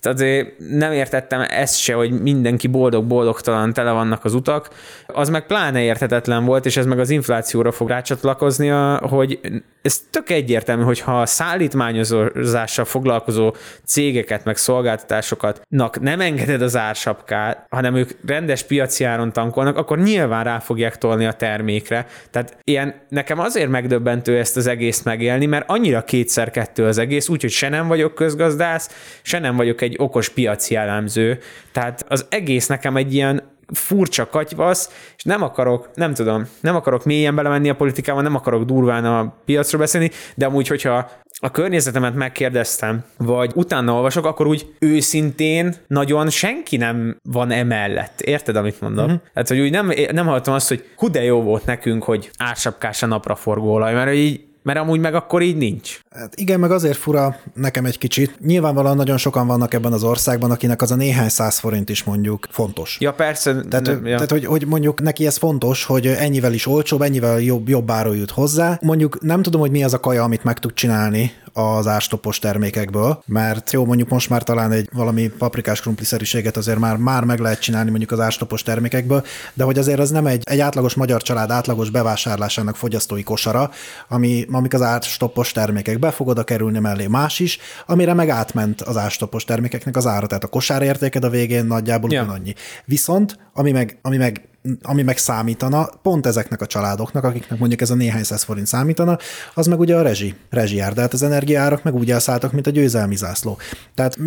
tehát azért nem értettem ezt se, hogy mindenki boldog-boldogtalan tele vannak az utak. Az meg pláne érthetetlen volt, és ez meg az inflációra fog rácsatlakozni, hogy ez tök egyértelmű, hogy ha szállítmányozással foglalkozó cégeket, meg szolgáltatásokat nem engeded az ársapkát, hanem ők rendes piaci áron tankolnak, akkor nyilván rá fogják tolni a termékre. Tehát ilyen, nekem azért megdöbbentő ezt az egész megélni, mert annyira kétszer kettő az egész, úgyhogy se nem vagyok közgazdász, se nem vagyok egy okos piaci elemző. Tehát az egész nekem egy ilyen furcsa katyvasz, és nem akarok, nem tudom, nem akarok mélyen belemenni a politikába, nem akarok durván a piacról beszélni, de amúgy, hogyha a környezetemet megkérdeztem, vagy utána olvasok, akkor úgy őszintén nagyon senki nem van emellett. Érted, amit mondok? Uh-huh. Hát, hogy úgy nem, nem hallottam azt, hogy hú de jó volt nekünk, hogy ársapkás a napraforgóolaj, mert így mert amúgy meg akkor így nincs. Hát igen, meg azért fura nekem egy kicsit. Nyilvánvalóan nagyon sokan vannak ebben az országban, akinek az a néhány száz forint is mondjuk fontos. Ja, persze. Tehát, ne, ja. tehát hogy, hogy mondjuk neki ez fontos, hogy ennyivel is olcsóbb, ennyivel jobb, jobb áron jut hozzá. Mondjuk nem tudom, hogy mi az a kaja, amit meg tud csinálni az árstopos termékekből, mert jó, mondjuk most már talán egy valami paprikás krumpliszerűséget azért már, már meg lehet csinálni mondjuk az árstopos termékekből, de hogy azért az nem egy, egy átlagos magyar család átlagos bevásárlásának fogyasztói kosara, ami, amik az árstopos termékek be fog oda kerülni mellé más is, amire meg átment az árstopos termékeknek az ára, tehát a kosárértéked a végén nagyjából ja. ugyanannyi. Viszont, ami meg, ami meg ami meg számítana, pont ezeknek a családoknak, akiknek mondjuk ez a néhány száz forint számítana, az meg ugye a rezsi, rezsiár, de hát az energiárak meg úgy elszálltak, mint a győzelmi zászló. Tehát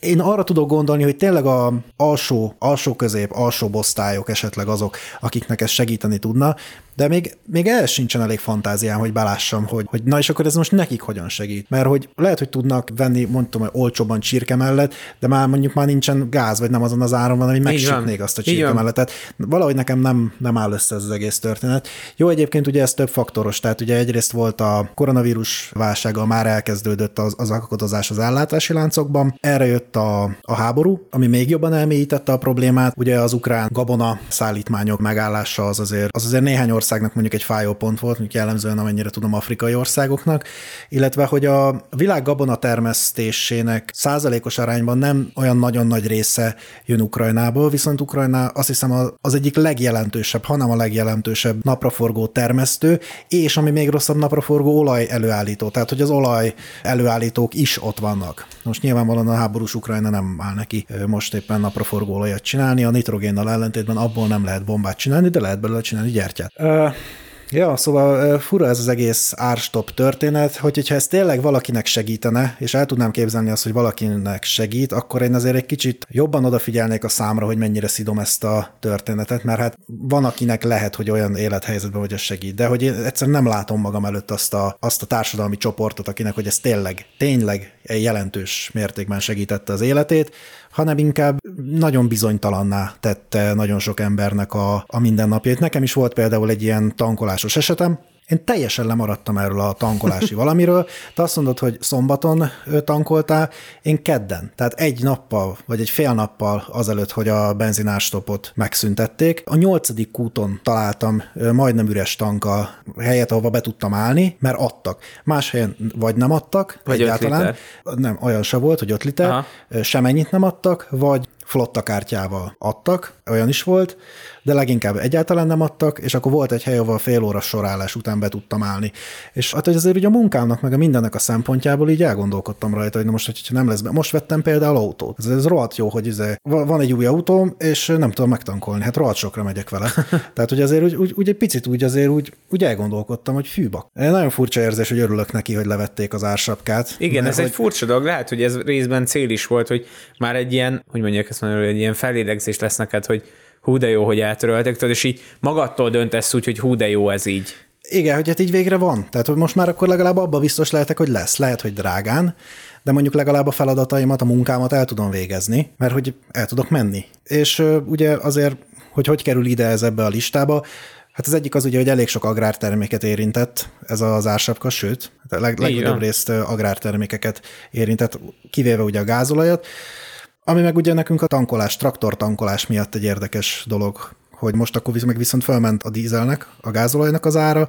én arra tudok gondolni, hogy tényleg a alsó, alsó közép, alsó osztályok esetleg azok, akiknek ez segíteni tudna, de még, még el sincsen elég fantáziám, hogy belássam, hogy, hogy na és akkor ez most nekik hogyan segít. Mert hogy lehet, hogy tudnak venni, mondtam, hogy olcsóban csirke mellett, de már mondjuk már nincsen gáz, vagy nem azon az áron van, ami megsütnék azt a csirke mellett. Tehát valahogy nekem nem, nem áll össze ez az egész történet. Jó, egyébként ugye ez több faktoros, tehát ugye egyrészt volt a koronavírus válsága, már elkezdődött az, az akadozás az ellátási láncokban, erre jött a, a háború, ami még jobban elmélyítette a problémát. Ugye az ukrán gabona szállítmányok megállása az azért, az azért néhány országnak mondjuk egy fájó pont volt, mondjuk jellemzően amennyire tudom afrikai országoknak, illetve hogy a világ gabona termesztésének százalékos arányban nem olyan nagyon nagy része jön Ukrajnából, viszont Ukrajna azt hiszem az egyik legjelentősebb, hanem a legjelentősebb napraforgó termesztő, és ami még rosszabb napraforgó olaj előállító, tehát hogy az olaj előállítók is ott vannak. Most nyilvánvalóan a háborús Ukrajna nem áll neki most éppen napraforgó olajat csinálni, a nitrogénnal ellentétben abból nem lehet bombát csinálni, de lehet belőle csinálni gyertyát. Uh, Ja, szóval fura ez az egész árstop történet, hogy hogyha ez tényleg valakinek segítene, és el tudnám képzelni azt, hogy valakinek segít, akkor én azért egy kicsit jobban odafigyelnék a számra, hogy mennyire szidom ezt a történetet, mert hát van, akinek lehet, hogy olyan élethelyzetben, hogy ez segít, de hogy én egyszerűen nem látom magam előtt azt a, azt a társadalmi csoportot, akinek, hogy ez tényleg, tényleg jelentős mértékben segítette az életét, hanem inkább nagyon bizonytalanná tette nagyon sok embernek a, a mindennapjait. Nekem is volt például egy ilyen tankolásos esetem, én teljesen lemaradtam erről a tankolási valamiről. Te azt mondod, hogy szombaton tankoltál, én kedden, tehát egy nappal, vagy egy fél nappal azelőtt, hogy a benzinárstopot megszüntették. A nyolcadik kúton találtam majdnem üres tanka helyet, ahova be tudtam állni, mert adtak. Más helyen vagy nem adtak, vagy egyáltalán. Nem, olyan se volt, hogy 5 liter, Aha. semennyit nem adtak, vagy flotta kártyával adtak, olyan is volt, de leginkább egyáltalán nem adtak, és akkor volt egy hely, ahol fél óra sorálás után be tudtam állni. És hát, hogy azért ugye a munkámnak, meg a mindennek a szempontjából így elgondolkodtam rajta, hogy na most, hogyha nem lesz be. Most vettem például autót. Ez, ez rohadt jó, hogy izé, van egy új autóm, és nem tudom megtankolni. Hát rohadt sokra megyek vele. *laughs* Tehát, hogy azért úgy, úgy, úgy egy picit úgy azért úgy, úgy elgondolkodtam, hogy fűba. Nagyon furcsa érzés, hogy örülök neki, hogy levették az ársapkát. Igen, ez hogy... egy furcsa dolog. Lehet, hogy ez részben cél is volt, hogy már egy ilyen, hogy mondják ezt mondani, egy ilyen felélegzés lesz neked, hogy hú de jó, hogy eltöröltek, tudod, és így magadtól döntesz úgy, hogy hú de jó ez így. Igen, hogy hát így végre van. Tehát, hogy most már akkor legalább abba biztos lehetek, hogy lesz. Lehet, hogy drágán, de mondjuk legalább a feladataimat, a munkámat el tudom végezni, mert hogy el tudok menni. És ugye azért, hogy hogy kerül ide ez ebbe a listába, Hát az egyik az ugye, hogy elég sok agrárterméket érintett ez az ársapka, sőt, a leg, legnagyobb részt agrártermékeket érintett, kivéve ugye a gázolajat. Ami meg ugye nekünk a tankolás, traktortankolás miatt egy érdekes dolog, hogy most akkor meg viszont felment a dízelnek, a gázolajnak az ára,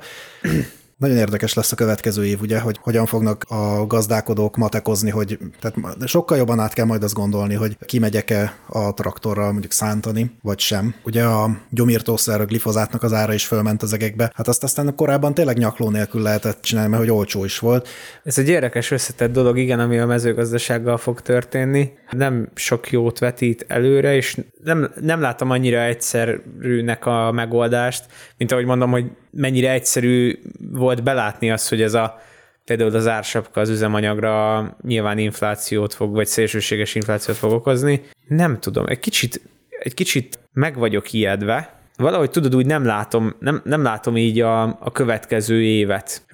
nagyon érdekes lesz a következő év, ugye, hogy hogyan fognak a gazdálkodók matekozni, hogy tehát sokkal jobban át kell majd azt gondolni, hogy kimegyek-e a traktorral mondjuk szántani, vagy sem. Ugye a gyomírtószer, a glifozátnak az ára is fölment az egekbe. Hát azt aztán korábban tényleg nyakló nélkül lehetett csinálni, mert hogy olcsó is volt. Ez egy érdekes összetett dolog, igen, ami a mezőgazdasággal fog történni. Nem sok jót vetít előre, és nem, nem látom annyira egyszerűnek a megoldást, mint ahogy mondom, hogy mennyire egyszerű volt belátni azt, hogy ez a például az ársapka az üzemanyagra nyilván inflációt fog, vagy szélsőséges inflációt fog okozni. Nem tudom, egy kicsit, egy kicsit meg vagyok ijedve, valahogy tudod, úgy nem látom, nem, nem látom így a, a következő évet.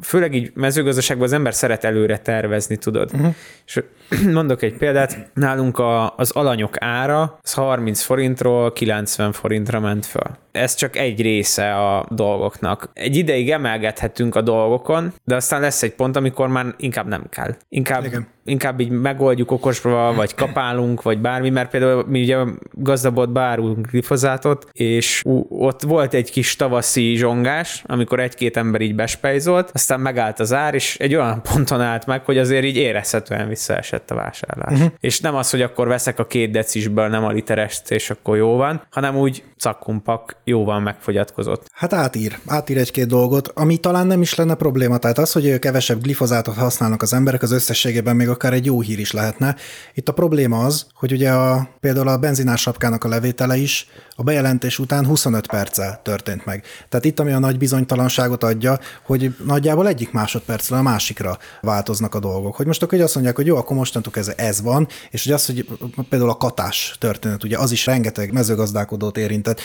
Főleg így mezőgazdaságban az ember szeret előre tervezni, tudod. Uh-huh. És *clears throat* mondok egy példát, nálunk a, az alanyok ára az 30 forintról 90 forintra ment föl. Ez csak egy része a dolgoknak. Egy ideig emelgethetünk a dolgokon, de aztán lesz egy pont, amikor már inkább nem kell. Inkább, Igen. Inkább így megoldjuk okosba, vagy kapálunk, vagy bármi, mert például mi ugye gazdabot bárulunk glifozátot, és ott volt egy kis tavaszi zsongás, amikor egy-két ember így bespejzolt, aztán megállt az ár, és egy olyan *laughs* ponton állt meg, hogy azért így érezhetően visszaesett esett a vásárlás. Uh-huh. És nem az, hogy akkor veszek a két decisből, nem a literest, és akkor jó van, hanem úgy cakkumpak jóval megfogyatkozott. Hát átír, átír egy-két dolgot, ami talán nem is lenne probléma. Tehát az, hogy kevesebb glifozátot használnak az emberek, az összességében még a akár egy jó hír is lehetne. Itt a probléma az, hogy ugye a, például a benzinás sapkának a levétele is a bejelentés után 25 perccel történt meg. Tehát itt ami a nagy bizonytalanságot adja, hogy nagyjából egyik másodpercről a másikra változnak a dolgok. Hogy most akkor azt mondják, hogy jó, akkor mostantól ez, ez van, és hogy az, hogy például a katás történet, ugye az is rengeteg mezőgazdálkodót érintett,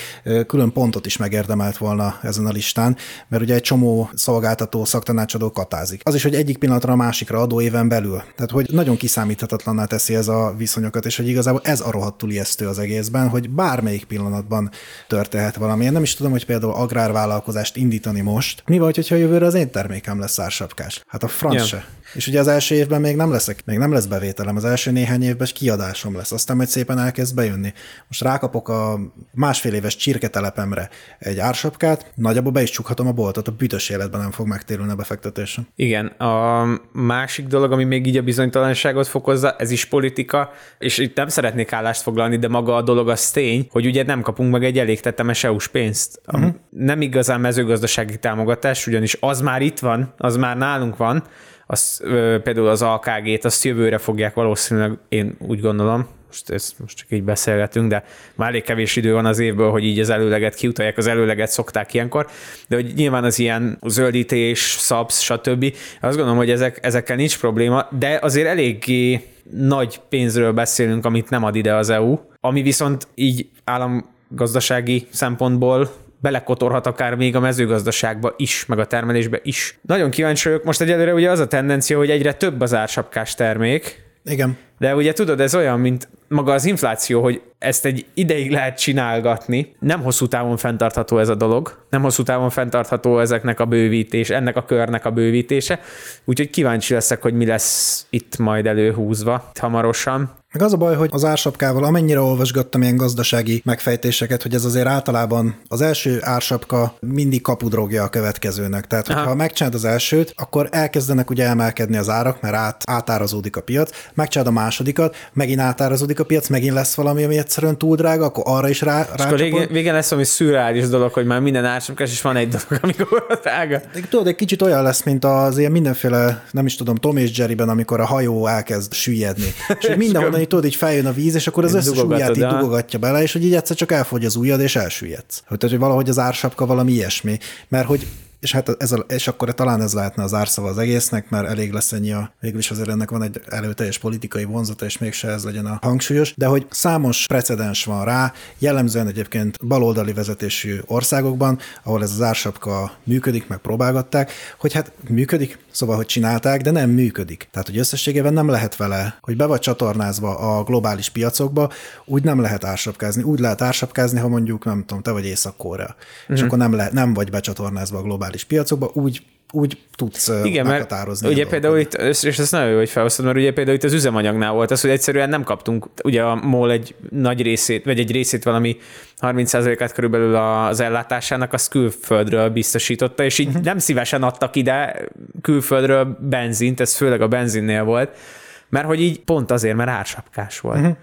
külön pontot is megérdemelt volna ezen a listán, mert ugye egy csomó szolgáltató, szaktanácsadó katázik. Az is, hogy egyik pillanatra a másikra adó éven belül. Tehát, hogy nagyon kiszámíthatatlanná teszi ez a viszonyokat, és hogy igazából ez a rohadtul ijesztő az egészben, hogy bármelyik pillanatban történhet valami. Én nem is tudom, hogy például agrárvállalkozást indítani most. Mi vagy, hogyha jövőre az én termékem lesz ársapkás? Hát a franc yeah. se. És ugye az első évben még nem leszek, még nem lesz bevételem, az első néhány évben kiadásom lesz, aztán majd szépen elkezd bejönni. Most rákapok a másfél éves csirketelepemre egy ársapkát, nagyjából be is csukhatom a boltot, a büdös életben nem fog megtérülni a befektetésem. Igen, a másik dolog, ami még így a bizonytalanságot fokozza, ez is politika, és itt nem szeretnék állást foglalni, de maga a dolog az tény, hogy ugye nem kapunk meg egy elég tetemes EU-s pénzt. Uh-huh. Nem igazán mezőgazdasági támogatás, ugyanis az már itt van, az már nálunk van, azt, például az AKG-t, azt jövőre fogják valószínűleg, én úgy gondolom, most, ezt most csak így beszélgetünk, de már elég kevés idő van az évből, hogy így az előleget kiutalják, az előleget szokták ilyenkor, de hogy nyilván az ilyen zöldítés, szabsz, stb. Azt gondolom, hogy ezek, ezekkel nincs probléma, de azért eléggé nagy pénzről beszélünk, amit nem ad ide az EU, ami viszont így államgazdasági szempontból belekotorhat akár még a mezőgazdaságba is, meg a termelésbe is. Nagyon kíváncsi vagyok. Most egyelőre ugye az a tendencia, hogy egyre több az ársapkás termék. Igen. De ugye tudod, ez olyan, mint maga az infláció, hogy ezt egy ideig lehet csinálgatni, nem hosszú távon fenntartható ez a dolog, nem hosszú távon fenntartható ezeknek a bővítés, ennek a körnek a bővítése, úgyhogy kíváncsi leszek, hogy mi lesz itt majd előhúzva hamarosan. Meg az a baj, hogy az ársapkával amennyire olvasgattam ilyen gazdasági megfejtéseket, hogy ez azért általában az első ársapka mindig kapudrogja a következőnek. Tehát, Aha. ha megcsinálod az elsőt, akkor elkezdenek ugye emelkedni az árak, mert át, átárazódik a piac, megcsinálod a másodikat, megint átárazódik a piac, megint lesz valami, ami egyszerűen túl drága, akkor arra is rá. És akkor végén lesz valami szürreális dolog, hogy már minden ársapkás, és van egy dolog, *laughs* amikor drága. De, tudod, egy kicsit olyan lesz, mint az ilyen mindenféle, nem is tudom, Tom és Jerryben, amikor a hajó elkezd süllyedni. *laughs* És mindenhonnan így tudod, így feljön a víz, és akkor az összes ujját így dugogatja bele, és hogy így egyszer csak elfogy az ujjad, és elsüllyedsz. Hogy, hogy valahogy az ársapka valami ilyesmi. Mert hogy és hát ez a, és akkor talán ez lehetne az árszava az egésznek, mert elég lesz ennyi a, végül is azért ennek van egy előteljes politikai vonzata, és mégse ez legyen a hangsúlyos, de hogy számos precedens van rá, jellemzően egyébként baloldali vezetésű országokban, ahol ez az ársapka működik, meg próbálgatták, hogy hát működik, szóval, hogy csinálták, de nem működik. Tehát, hogy összességében nem lehet vele, hogy be vagy csatornázva a globális piacokba, úgy nem lehet ársapkázni. Úgy lehet ársapkázni, ha mondjuk, nem tudom, te vagy Észak-Korea, uh-huh. és mhm. akkor nem, le, nem vagy becsatornázva a globális piacokba, úgy úgy tudsz Igen, meghatározni. Ugye például itt, és ez nagyon jó, hogy felhoztad, mert ugye például itt az üzemanyagnál volt az, hogy egyszerűen nem kaptunk, ugye a MOL egy nagy részét, vagy egy részét valami 30%-át körülbelül az ellátásának, azt külföldről biztosította, és így uh-huh. nem szívesen adtak ide külföldről benzint, ez főleg a benzinnél volt, mert hogy így pont azért, mert ársapkás volt. Uh-huh.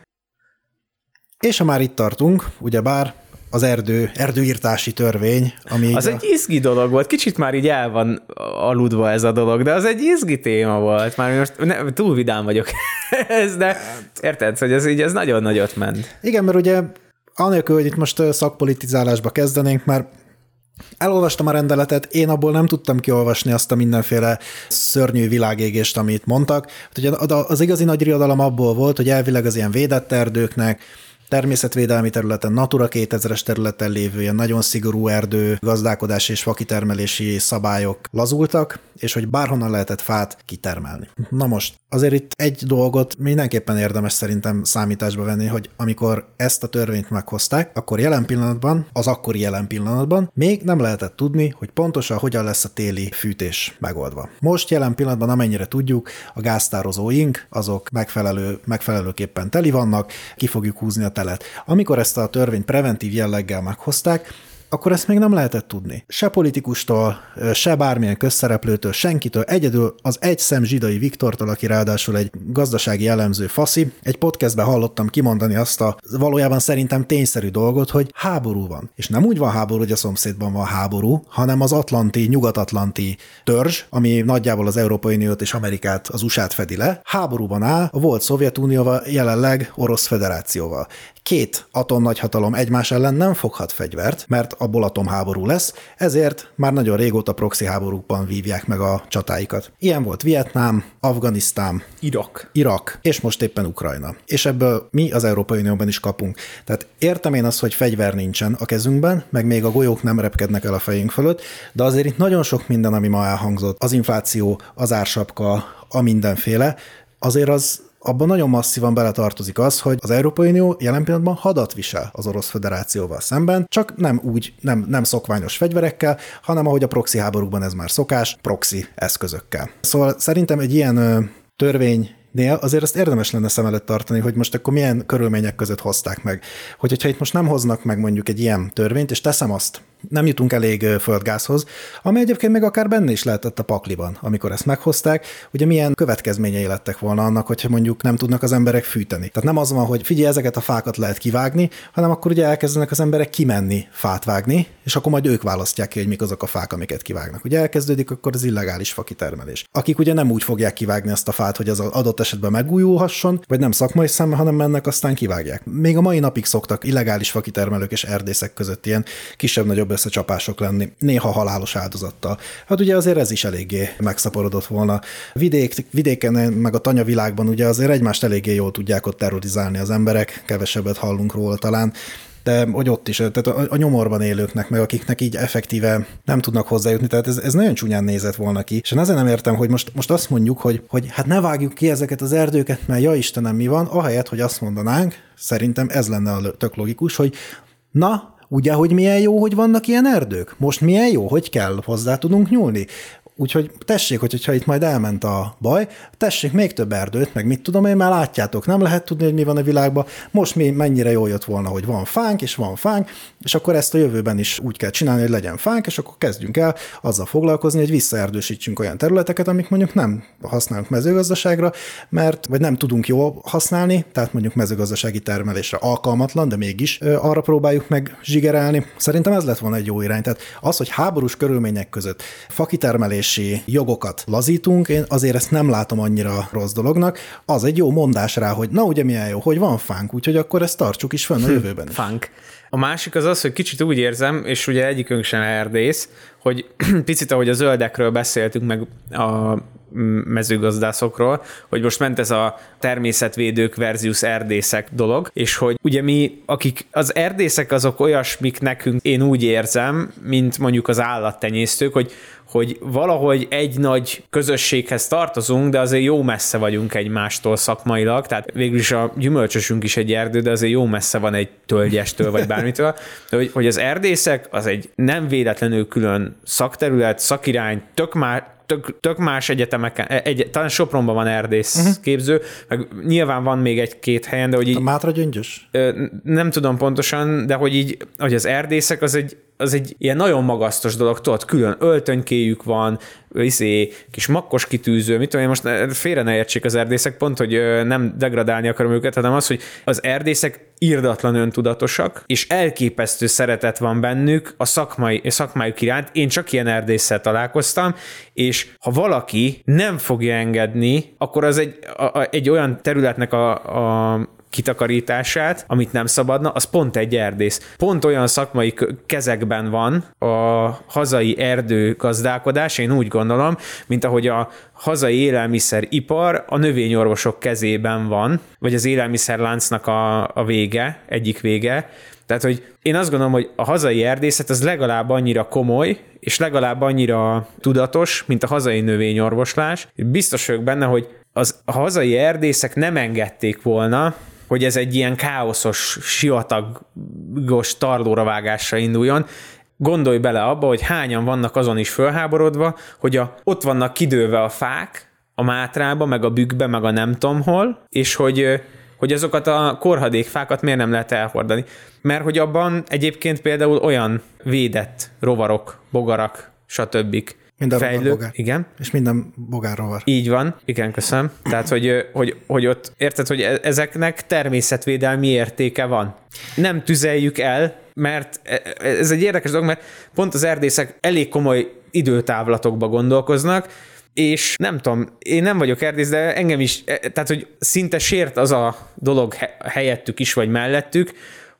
És ha már itt tartunk, ugyebár az erdő, erdőírtási törvény, ami... Az a... egy izgi dolog volt, kicsit már így el van aludva ez a dolog, de az egy izgi téma volt. Már most ne, túl vidám vagyok *laughs* ez, de érted, hogy ez így ez nagyon nagyot ment. Igen, mert ugye anélkül, hogy itt most szakpolitizálásba kezdenénk, mert Elolvastam a rendeletet, én abból nem tudtam kiolvasni azt a mindenféle szörnyű világégést, amit mondtak. Hát ugye az igazi nagy riadalom abból volt, hogy elvileg az ilyen védett erdőknek, természetvédelmi területen, Natura 2000-es területen lévő ilyen nagyon szigorú erdő, gazdálkodás és fakitermelési szabályok lazultak, és hogy bárhonnan lehetett fát kitermelni. Na most, azért itt egy dolgot mindenképpen érdemes szerintem számításba venni, hogy amikor ezt a törvényt meghozták, akkor jelen pillanatban, az akkori jelen pillanatban még nem lehetett tudni, hogy pontosan hogyan lesz a téli fűtés megoldva. Most jelen pillanatban, amennyire tudjuk, a gáztározóink azok megfelelő, megfelelőképpen teli vannak, ki fogjuk húzni a telet. Amikor ezt a törvényt preventív jelleggel meghozták, akkor ezt még nem lehetett tudni. Se politikustól, se bármilyen közszereplőtől, senkitől, egyedül az egy szem zsidai Viktortól, aki ráadásul egy gazdasági jellemző faszi, egy podcastben hallottam kimondani azt a valójában szerintem tényszerű dolgot, hogy háború van. És nem úgy van háború, hogy a szomszédban van háború, hanem az atlanti, nyugat-atlanti törzs, ami nagyjából az Európai Uniót és Amerikát, az USA-t fedi le, háborúban áll a volt Szovjetunióval, jelenleg Orosz Federációval. Két atomnagyhatalom egymás ellen nem foghat fegyvert, mert abból atomháború lesz, ezért már nagyon régóta proxy háborúkban vívják meg a csatáikat. Ilyen volt Vietnám, Afganisztán, Irak. Irak, és most éppen Ukrajna. És ebből mi az Európai Unióban is kapunk. Tehát értem én azt, hogy fegyver nincsen a kezünkben, meg még a golyók nem repkednek el a fejünk fölött, de azért itt nagyon sok minden, ami ma elhangzott, az infláció, az ársapka, a mindenféle, azért az abban nagyon masszívan beletartozik az, hogy az Európai Unió jelen pillanatban hadat visel az Orosz Föderációval szemben, csak nem úgy, nem, nem szokványos fegyverekkel, hanem ahogy a proxy háborúkban ez már szokás, proxy eszközökkel. Szóval szerintem egy ilyen törvény Nél azért azt érdemes lenne szem előtt tartani, hogy most akkor milyen körülmények között hozták meg. Hogy, hogyha itt most nem hoznak meg mondjuk egy ilyen törvényt, és teszem azt, nem jutunk elég földgázhoz, ami egyébként még akár benne is lehetett a pakliban, amikor ezt meghozták, ugye milyen következményei lettek volna annak, hogyha mondjuk nem tudnak az emberek fűteni. Tehát nem az van, hogy figyelj, ezeket a fákat lehet kivágni, hanem akkor ugye elkezdenek az emberek kimenni fát vágni, és akkor majd ők választják ki, hogy mik azok a fák, amiket kivágnak. Ugye elkezdődik akkor az illegális fakitermelés. Akik ugye nem úgy fogják kivágni ezt a fát, hogy az adott esetben megújulhasson, vagy nem szakmai szemmel, hanem mennek, aztán kivágják. Még a mai napig szoktak illegális fakitermelők és erdészek között ilyen kisebb-nagyobb összecsapások lenni, néha halálos áldozattal. Hát ugye azért ez is eléggé megszaporodott volna. Vidék, vidéken, meg a tanyavilágban ugye azért egymást eléggé jól tudják ott terrorizálni az emberek, kevesebbet hallunk róla talán, de hogy ott is, tehát a, a nyomorban élőknek, meg akiknek így effektíve nem tudnak hozzájutni, tehát ez, ez nagyon csúnyán nézett volna ki. És én azért nem értem, hogy most, most azt mondjuk, hogy, hogy hát ne vágjuk ki ezeket az erdőket, mert ja Istenem, mi van, ahelyett, hogy azt mondanánk, szerintem ez lenne a tök logikus, hogy na, Ugye, hogy milyen jó, hogy vannak ilyen erdők? Most milyen jó, hogy kell hozzá tudunk nyúlni? Úgyhogy tessék, hogyha itt majd elment a baj, tessék még több erdőt, meg mit tudom én, már látjátok, nem lehet tudni, hogy mi van a világban. Most mi mennyire jól jött volna, hogy van fánk, és van fánk, és akkor ezt a jövőben is úgy kell csinálni, hogy legyen fánk, és akkor kezdjünk el azzal foglalkozni, hogy visszaerdősítsünk olyan területeket, amik mondjuk nem használunk mezőgazdaságra, mert vagy nem tudunk jól használni, tehát mondjuk mezőgazdasági termelésre alkalmatlan, de mégis arra próbáljuk meg zsigerelni. Szerintem ez lett volna egy jó irány. Tehát az, hogy háborús körülmények között fakitermelés döntési jogokat lazítunk, én azért ezt nem látom annyira rossz dolognak. Az egy jó mondás rá, hogy na ugye milyen jó, hogy van fánk, úgyhogy akkor ezt tartsuk is fönn a hm, jövőben is. Fánk. A másik az az, hogy kicsit úgy érzem, és ugye egyikünk sem erdész, hogy *clears throat* picit ahogy a zöldekről beszéltünk, meg a mezőgazdászokról, hogy most ment ez a természetvédők versus erdészek dolog, és hogy ugye mi, akik az erdészek azok olyasmik nekünk, én úgy érzem, mint mondjuk az állattenyésztők, hogy hogy valahogy egy nagy közösséghez tartozunk, de azért jó messze vagyunk egymástól szakmailag, tehát végül is a gyümölcsösünk is egy erdő, de azért jó messze van egy tölgyestől, vagy bármitől, de hogy, hogy az erdészek az egy nem véletlenül külön szakterület, szakirány, tök már tök, tök más egyetemeken, egy, talán Sopronban van erdész uh-huh. képző, meg nyilván van még egy-két helyen, de hogy így... A Mátra gyöngyös? Nem tudom pontosan, de hogy így, hogy az erdészek az egy, az egy ilyen nagyon magasztos dolog, tudod, külön öltönykéjük van, izé, kis makkos kitűző, mit tudom én, most félre ne értsék az erdészek, pont, hogy nem degradálni akarom őket, hanem az, hogy az erdészek irdatlan öntudatosak, és elképesztő szeretet van bennük a szakmai, szakmájuk iránt. Én csak ilyen erdésszel találkoztam, és ha valaki nem fogja engedni, akkor az egy, a, a, egy olyan területnek a, a kitakarítását, amit nem szabadna, az pont egy erdész. Pont olyan szakmai kezekben van a hazai erdőgazdálkodás, én úgy gondolom, mint ahogy a hazai élelmiszeripar a növényorvosok kezében van, vagy az élelmiszerláncnak a, a vége, egyik vége, tehát, hogy én azt gondolom, hogy a hazai erdészet az legalább annyira komoly, és legalább annyira tudatos, mint a hazai növényorvoslás. Biztos vagyok benne, hogy az a hazai erdészek nem engedték volna, hogy ez egy ilyen káoszos, sivatagos tarlóra vágásra induljon. Gondolj bele abba, hogy hányan vannak azon is fölháborodva, hogy a, ott vannak kidőve a fák, a mátrába, meg a bükkbe, meg a nem tudom hol, és hogy hogy azokat a korhadékfákat miért nem lehet elhordani. Mert hogy abban egyébként például olyan védett rovarok, bogarak, stb. Minden fejlő, bogár. igen, És minden bogárról van. így van, igen, köszönöm. Tehát, hogy, hogy, hogy ott, érted, hogy e- ezeknek természetvédelmi értéke van. Nem tüzeljük el, mert e- e- ez egy érdekes dolog, mert pont az erdészek elég komoly időtávlatokba gondolkoznak, és nem tudom, én nem vagyok erdész, de engem is, tehát, hogy szinte sért az a dolog he- helyettük is, vagy mellettük,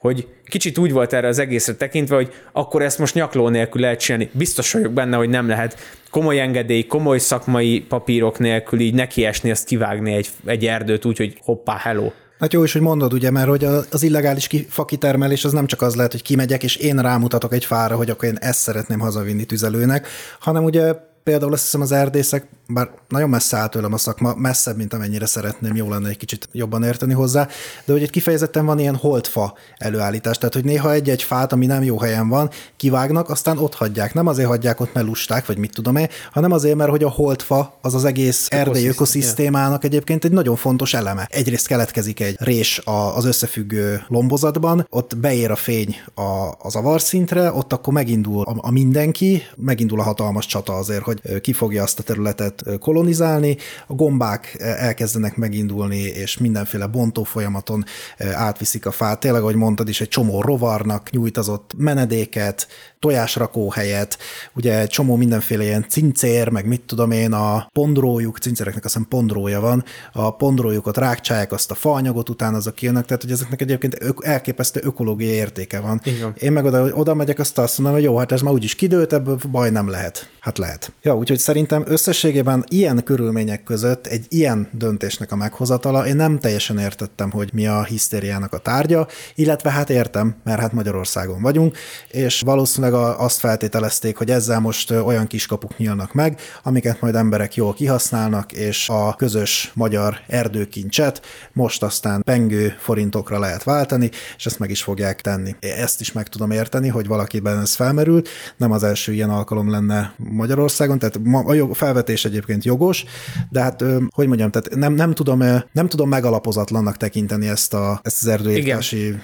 hogy kicsit úgy volt erre az egészre tekintve, hogy akkor ezt most nyakló nélkül lehet csinálni. Biztos vagyok benne, hogy nem lehet komoly engedély, komoly szakmai papírok nélkül így nekiesni, azt kivágni egy, egy erdőt úgy, hogy hoppá, hello. Hát jó is, hogy mondod, ugye, mert hogy az illegális ki- fakitermelés az nem csak az lehet, hogy kimegyek, és én rámutatok egy fára, hogy akkor én ezt szeretném hazavinni tüzelőnek, hanem ugye például azt hiszem az erdészek, bár nagyon messze áll tőlem a szakma, messzebb, mint amennyire szeretném, jó lenne egy kicsit jobban érteni hozzá, de hogy egy kifejezetten van ilyen holdfa előállítás, tehát hogy néha egy-egy fát, ami nem jó helyen van, kivágnak, aztán ott hagyják. Nem azért hagyják ott, mert lusták, vagy mit tudom én, hanem azért, mert hogy a holdfa az az egész erdei ökoszisztémának egyébként egy nagyon fontos eleme. Egyrészt keletkezik egy rés az összefüggő lombozatban, ott beér a fény a, az avarszintre, ott akkor megindul a, a mindenki, megindul a hatalmas csata azért, hogy ki fogja azt a területet kolonizálni, a gombák elkezdenek megindulni, és mindenféle bontó folyamaton átviszik a fát. Tényleg, ahogy mondtad is, egy csomó rovarnak nyújtazott menedéket, tojásrakóhelyet, ugye egy csomó mindenféle ilyen cincér, meg mit tudom én, a pondrójuk, cincéreknek azt hiszem pondrója van, a pondrójukat rákcsálják azt a faanyagot, utána azok kijönnek, tehát hogy ezeknek egyébként elképesztő ökológiai értéke van. Igen. Én meg oda, oda megyek, azt azt mondom, hogy jó, hát ez már úgyis kidőlt, ebből baj nem lehet. Hát lehet. Ja, úgyhogy szerintem összességében ilyen körülmények között egy ilyen döntésnek a meghozatala, én nem teljesen értettem, hogy mi a hisztériának a tárgya, illetve hát értem, mert hát Magyarországon vagyunk, és valószínűleg a- azt feltételezték, hogy ezzel most olyan kiskapuk nyílnak meg, amiket majd emberek jól kihasználnak, és a közös magyar erdőkincset most aztán pengő forintokra lehet váltani, és ezt meg is fogják tenni. Ezt is meg tudom érteni, hogy valakiben ez felmerült, nem az első ilyen alkalom lenne Magyarországon, tehát a felvetés egyébként jogos, de hát, hogy mondjam, tehát nem, nem, tudom, nem tudom megalapozatlannak tekinteni ezt, a, ezt az erdőírtási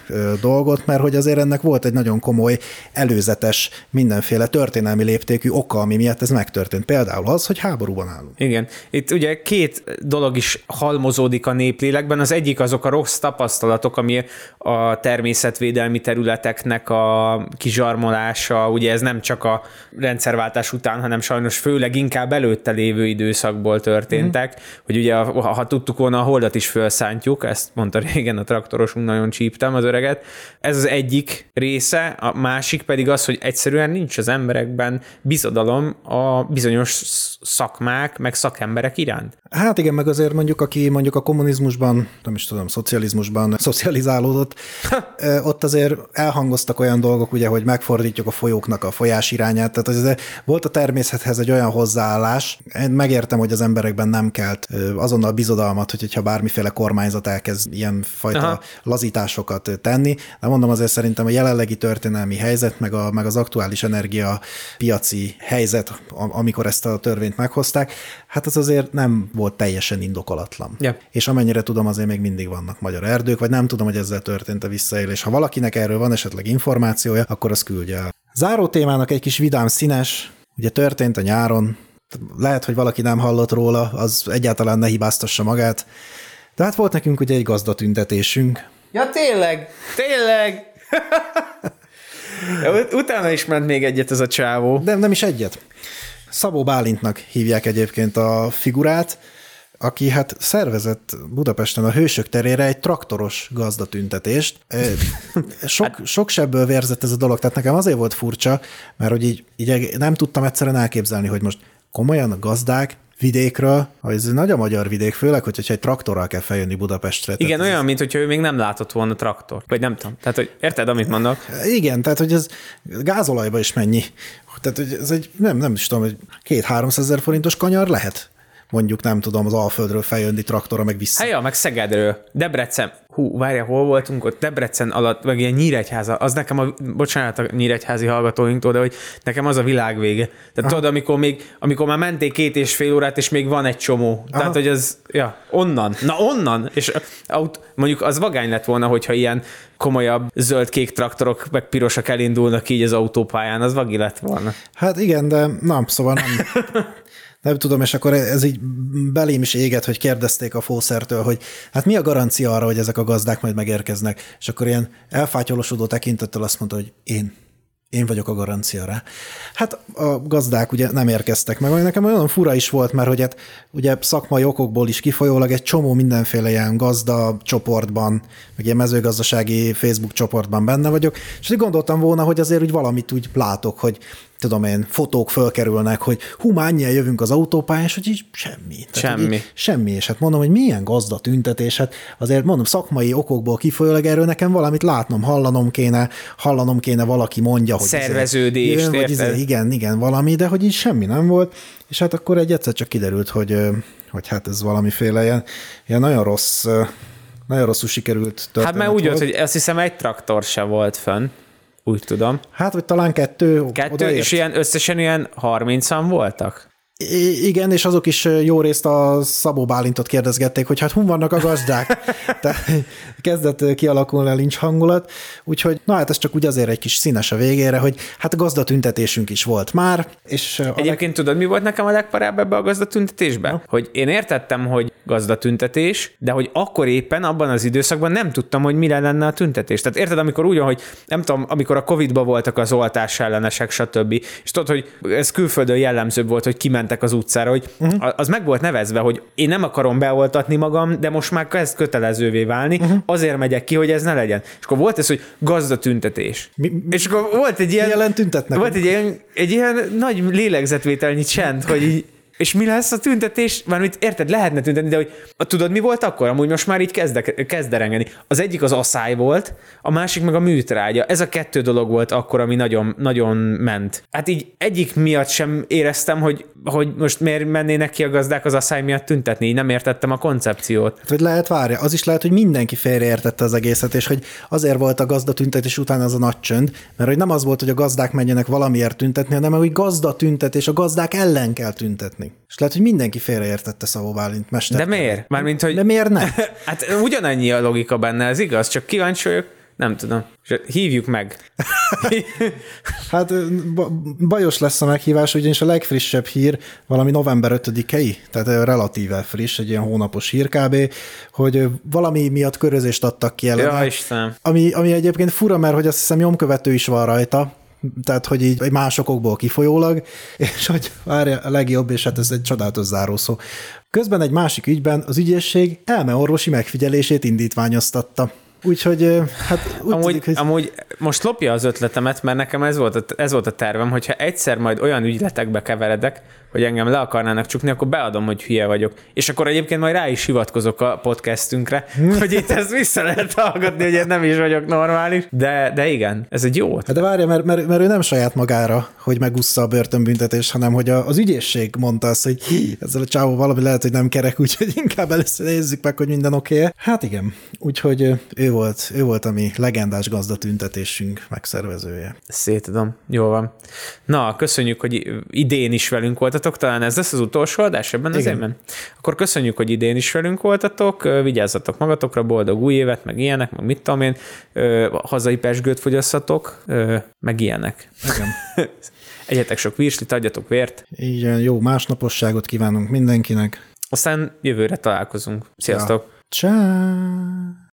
dolgot, mert hogy azért ennek volt egy nagyon komoly előzetes mindenféle történelmi léptékű oka, ami miatt ez megtörtént. Például az, hogy háborúban állunk. Igen. Itt ugye két dolog is halmozódik a néplélekben. Az egyik azok a rossz tapasztalatok, ami a természetvédelmi területeknek a kizsarmolása, ugye ez nem csak a rendszerváltás után, hanem sajnos főleg inkább előtte lévő időszakból történtek, mm. hogy ugye ha, ha tudtuk volna a holdat is felszántjuk, ezt mondta régen a traktorosunk, nagyon csíptem az öreget. Ez az egyik része, a másik pedig az, hogy egyszerűen nincs az emberekben bizodalom a bizonyos szakmák, meg szakemberek iránt. Hát igen, meg azért mondjuk, aki mondjuk a kommunizmusban, nem is tudom, szocializmusban szocializálódott, ott azért elhangoztak olyan dolgok, ugye, hogy megfordítjuk a folyóknak a folyás irányát, tehát az volt a természethez egy olyan hozzáállás, én megértem, hogy az emberekben nem kelt azonnal bizodalmat, hogy- hogyha bármiféle kormányzat elkezd ilyen fajta Aha. Lazításokat tenni, de mondom azért szerintem a jelenlegi történelmi helyzet, meg, a, meg az aktuális energiapiaci helyzet, am- amikor ezt a törvényt meghozták, hát az azért nem volt teljesen indokolatlan. Ja. És amennyire tudom, azért még mindig vannak magyar erdők, vagy nem tudom, hogy ezzel történt a visszaélés. Ha valakinek erről van esetleg információja, akkor az küldje el. Záró témának egy kis vidám színes, ugye történt a nyáron, lehet, hogy valaki nem hallott róla, az egyáltalán ne hibáztassa magát, de hát volt nekünk ugye egy gazdatüntetésünk, Ja, tényleg, tényleg. *laughs* Utána is ment még egyet ez a csávó. de nem is egyet. Szabó Bálintnak hívják egyébként a figurát, aki hát szervezett Budapesten a Hősök terére egy traktoros gazdatüntetést. Sok, sok sebből vérzett ez a dolog, tehát nekem azért volt furcsa, mert hogy így, így nem tudtam egyszerűen elképzelni, hogy most komolyan a gazdák vidékről, ez nagy a magyar vidék, főleg, hogyha egy traktorral kell feljönni Budapestre. Igen, Tehát ez- olyan, mint hogyha ő még nem látott volna traktor. Vagy nem tudom. Tehát, hogy érted, amit mondok? Igen, tehát hogy ez gázolajba is mennyi. Tehát hogy ez egy, nem, nem is tudom, hogy két 300 ezer forintos kanyar lehet mondjuk nem tudom, az Alföldről feljönni traktora meg vissza. Hát ja, meg Szegedről. Debrecen. Hú, várja, hol voltunk ott? Debrecen alatt, meg ilyen Nyíregyháza. Az nekem a, bocsánat a nyíregyházi hallgatóinktól, de hogy nekem az a világ vége. Tehát tudod, amikor, még, amikor már menték két és fél órát, és még van egy csomó. Aha. Tehát, hogy az, ja, onnan. Na onnan. És aut, mondjuk az vagány lett volna, hogyha ilyen komolyabb zöld-kék traktorok, meg pirosak elindulnak így az autópályán, az vagi lett volna. Hát igen, de nem, szóval nem, *laughs* nem tudom, és akkor ez így belém is éget, hogy kérdezték a fószertől, hogy hát mi a garancia arra, hogy ezek a gazdák majd megérkeznek, és akkor ilyen elfátyolosodó tekintettel azt mondta, hogy én. Én vagyok a garancia rá. Hát a gazdák ugye nem érkeztek meg, nekem olyan fura is volt, mert hogy hát ugye szakmai okokból is kifolyólag egy csomó mindenféle ilyen gazda csoportban, meg ilyen mezőgazdasági Facebook csoportban benne vagyok, és úgy gondoltam volna, hogy azért úgy valamit úgy látok, hogy tudom én, fotók fölkerülnek, hogy hú, már jövünk az autópályán, és hogy így semmi. Tehát, Semmi. Így, semmi, és hát mondom, hogy milyen gazda tüntetés, hát azért mondom, szakmai okokból kifolyólag erről nekem valamit látnom, hallanom kéne, hallanom kéne, valaki mondja, hogy izé Szerveződést, jön, vagy izé, igen, igen, valami, de hogy így semmi nem volt, és hát akkor egy egyszer csak kiderült, hogy, hogy hát ez valamiféle ilyen, ilyen nagyon rossz, nagyon rosszul sikerült történet Hát mert úgy volt. hogy azt hiszem egy traktor se volt fönn, úgy tudom. Hát, vagy talán kettő. Kettő, odaért. és ilyen összesen ilyen 30-an voltak? Igen, és azok is jó részt a Szabó Bálintot kérdezgették, hogy hát hun vannak a gazdák. *laughs* Tehát kezdett kialakulni a lincs hangulat, úgyhogy na hát ez csak úgy azért egy kis színes a végére, hogy hát gazdatüntetésünk is volt már, és a leg... Egyébként tudod, mi volt nekem a legparább ebbe a gazdatüntetésben? Hogy én értettem, hogy gazdatüntetés, de hogy akkor éppen abban az időszakban nem tudtam, hogy mire lenne a tüntetés. Tehát érted, amikor úgy hogy nem tudom, amikor a Covid-ban voltak az oltás ellenesek, stb. És tudod, hogy ez külföldön jellemzőbb volt, hogy kimentek az utcára, hogy uh-huh. az meg volt nevezve, hogy én nem akarom beoltatni magam, de most már kezd kötelezővé válni, uh-huh. azért megyek ki, hogy ez ne legyen. És akkor volt ez, hogy gazdatüntetés. Mi- és akkor volt egy ilyen... Mi ellen tüntetnek? Volt egy ilyen, egy ilyen nagy lélegzetvételnyi csend, hogy így, és mi lesz a tüntetés? Mármint érted, lehetne tüntetni, de hogy tudod, mi volt akkor? Amúgy most már így kezdek, kezd derengeni. Az egyik az asszály volt, a másik meg a műtrágya. Ez a kettő dolog volt akkor, ami nagyon, nagyon ment. Hát így egyik miatt sem éreztem, hogy, hogy most miért mennének ki a gazdák az asszály miatt tüntetni. Így nem értettem a koncepciót. Hát, Vagy lehet várja, az is lehet, hogy mindenki félreértette az egészet, és hogy azért volt a gazdatüntetés után az a nagy csönd, mert hogy nem az volt, hogy a gazdák menjenek valamiért tüntetni, hanem hogy gazdatüntetés, a gazdák ellen kell tüntetni. És lehet, hogy mindenki félreértette Szabó Bálint mester. De miért? Mármint, hogy... De miért ne? *laughs* Hát ugyanannyi a logika benne, ez igaz, csak kíváncsi vagyok, nem tudom. Hívjuk meg. *laughs* Hát ba- bajos lesz a meghívás, ugyanis a legfrissebb hír valami november 5-i, tehát relatíve friss, egy ilyen hónapos hír kb., hogy valami miatt körözést adtak ki ellene. Ja, Istenem. Ami, ami egyébként fura, mert hogy azt hiszem nyomkövető is van rajta, tehát, hogy így másokokból kifolyólag, *laughs* és hogy várja a legjobb, és hát ez egy csodálatos zárószó. Közben egy másik ügyben az ügyészség elmeorvosi megfigyelését indítványoztatta. Úgyhogy hát úgy Amúgy, tűnik, hogy... amúgy most lopja az ötletemet, mert nekem ez volt, a, ez volt a tervem, hogyha egyszer majd olyan ügyletekbe keveredek, hogy engem le akarnának csukni, akkor beadom, hogy hülye vagyok. És akkor egyébként majd rá is hivatkozok a podcastünkre, hogy itt ezt vissza lehet hallgatni, hogy én nem is vagyok normális. De, de igen, ez egy jó. Hát de várja, mert, mert, mert ő nem saját magára, hogy megussza a börtönbüntetést, hanem hogy a, az ügyészség mondta azt, hogy "Hí, ezzel a csávó valami lehet, hogy nem kerek, *laughs* úgyhogy inkább először nézzük meg, hogy minden oké. Hát igen, úgyhogy ő volt, ő volt a mi legendás gazdatüntetésünk megszervezője. Szétadom. Jó van. Na, köszönjük, hogy idén is velünk voltatok. Talán ez lesz az utolsó adás ebben az Igen. évben. Akkor köszönjük, hogy idén is velünk voltatok. Vigyázzatok magatokra, boldog új évet, meg ilyenek, meg mit tudom én. Hazai pesgőt fogyasszatok, meg ilyenek. Igen. *laughs* Egyetek sok virslit, adjatok vért. Ö, jó másnaposságot kívánunk mindenkinek. Aztán jövőre találkozunk. Sziasztok! Ciao.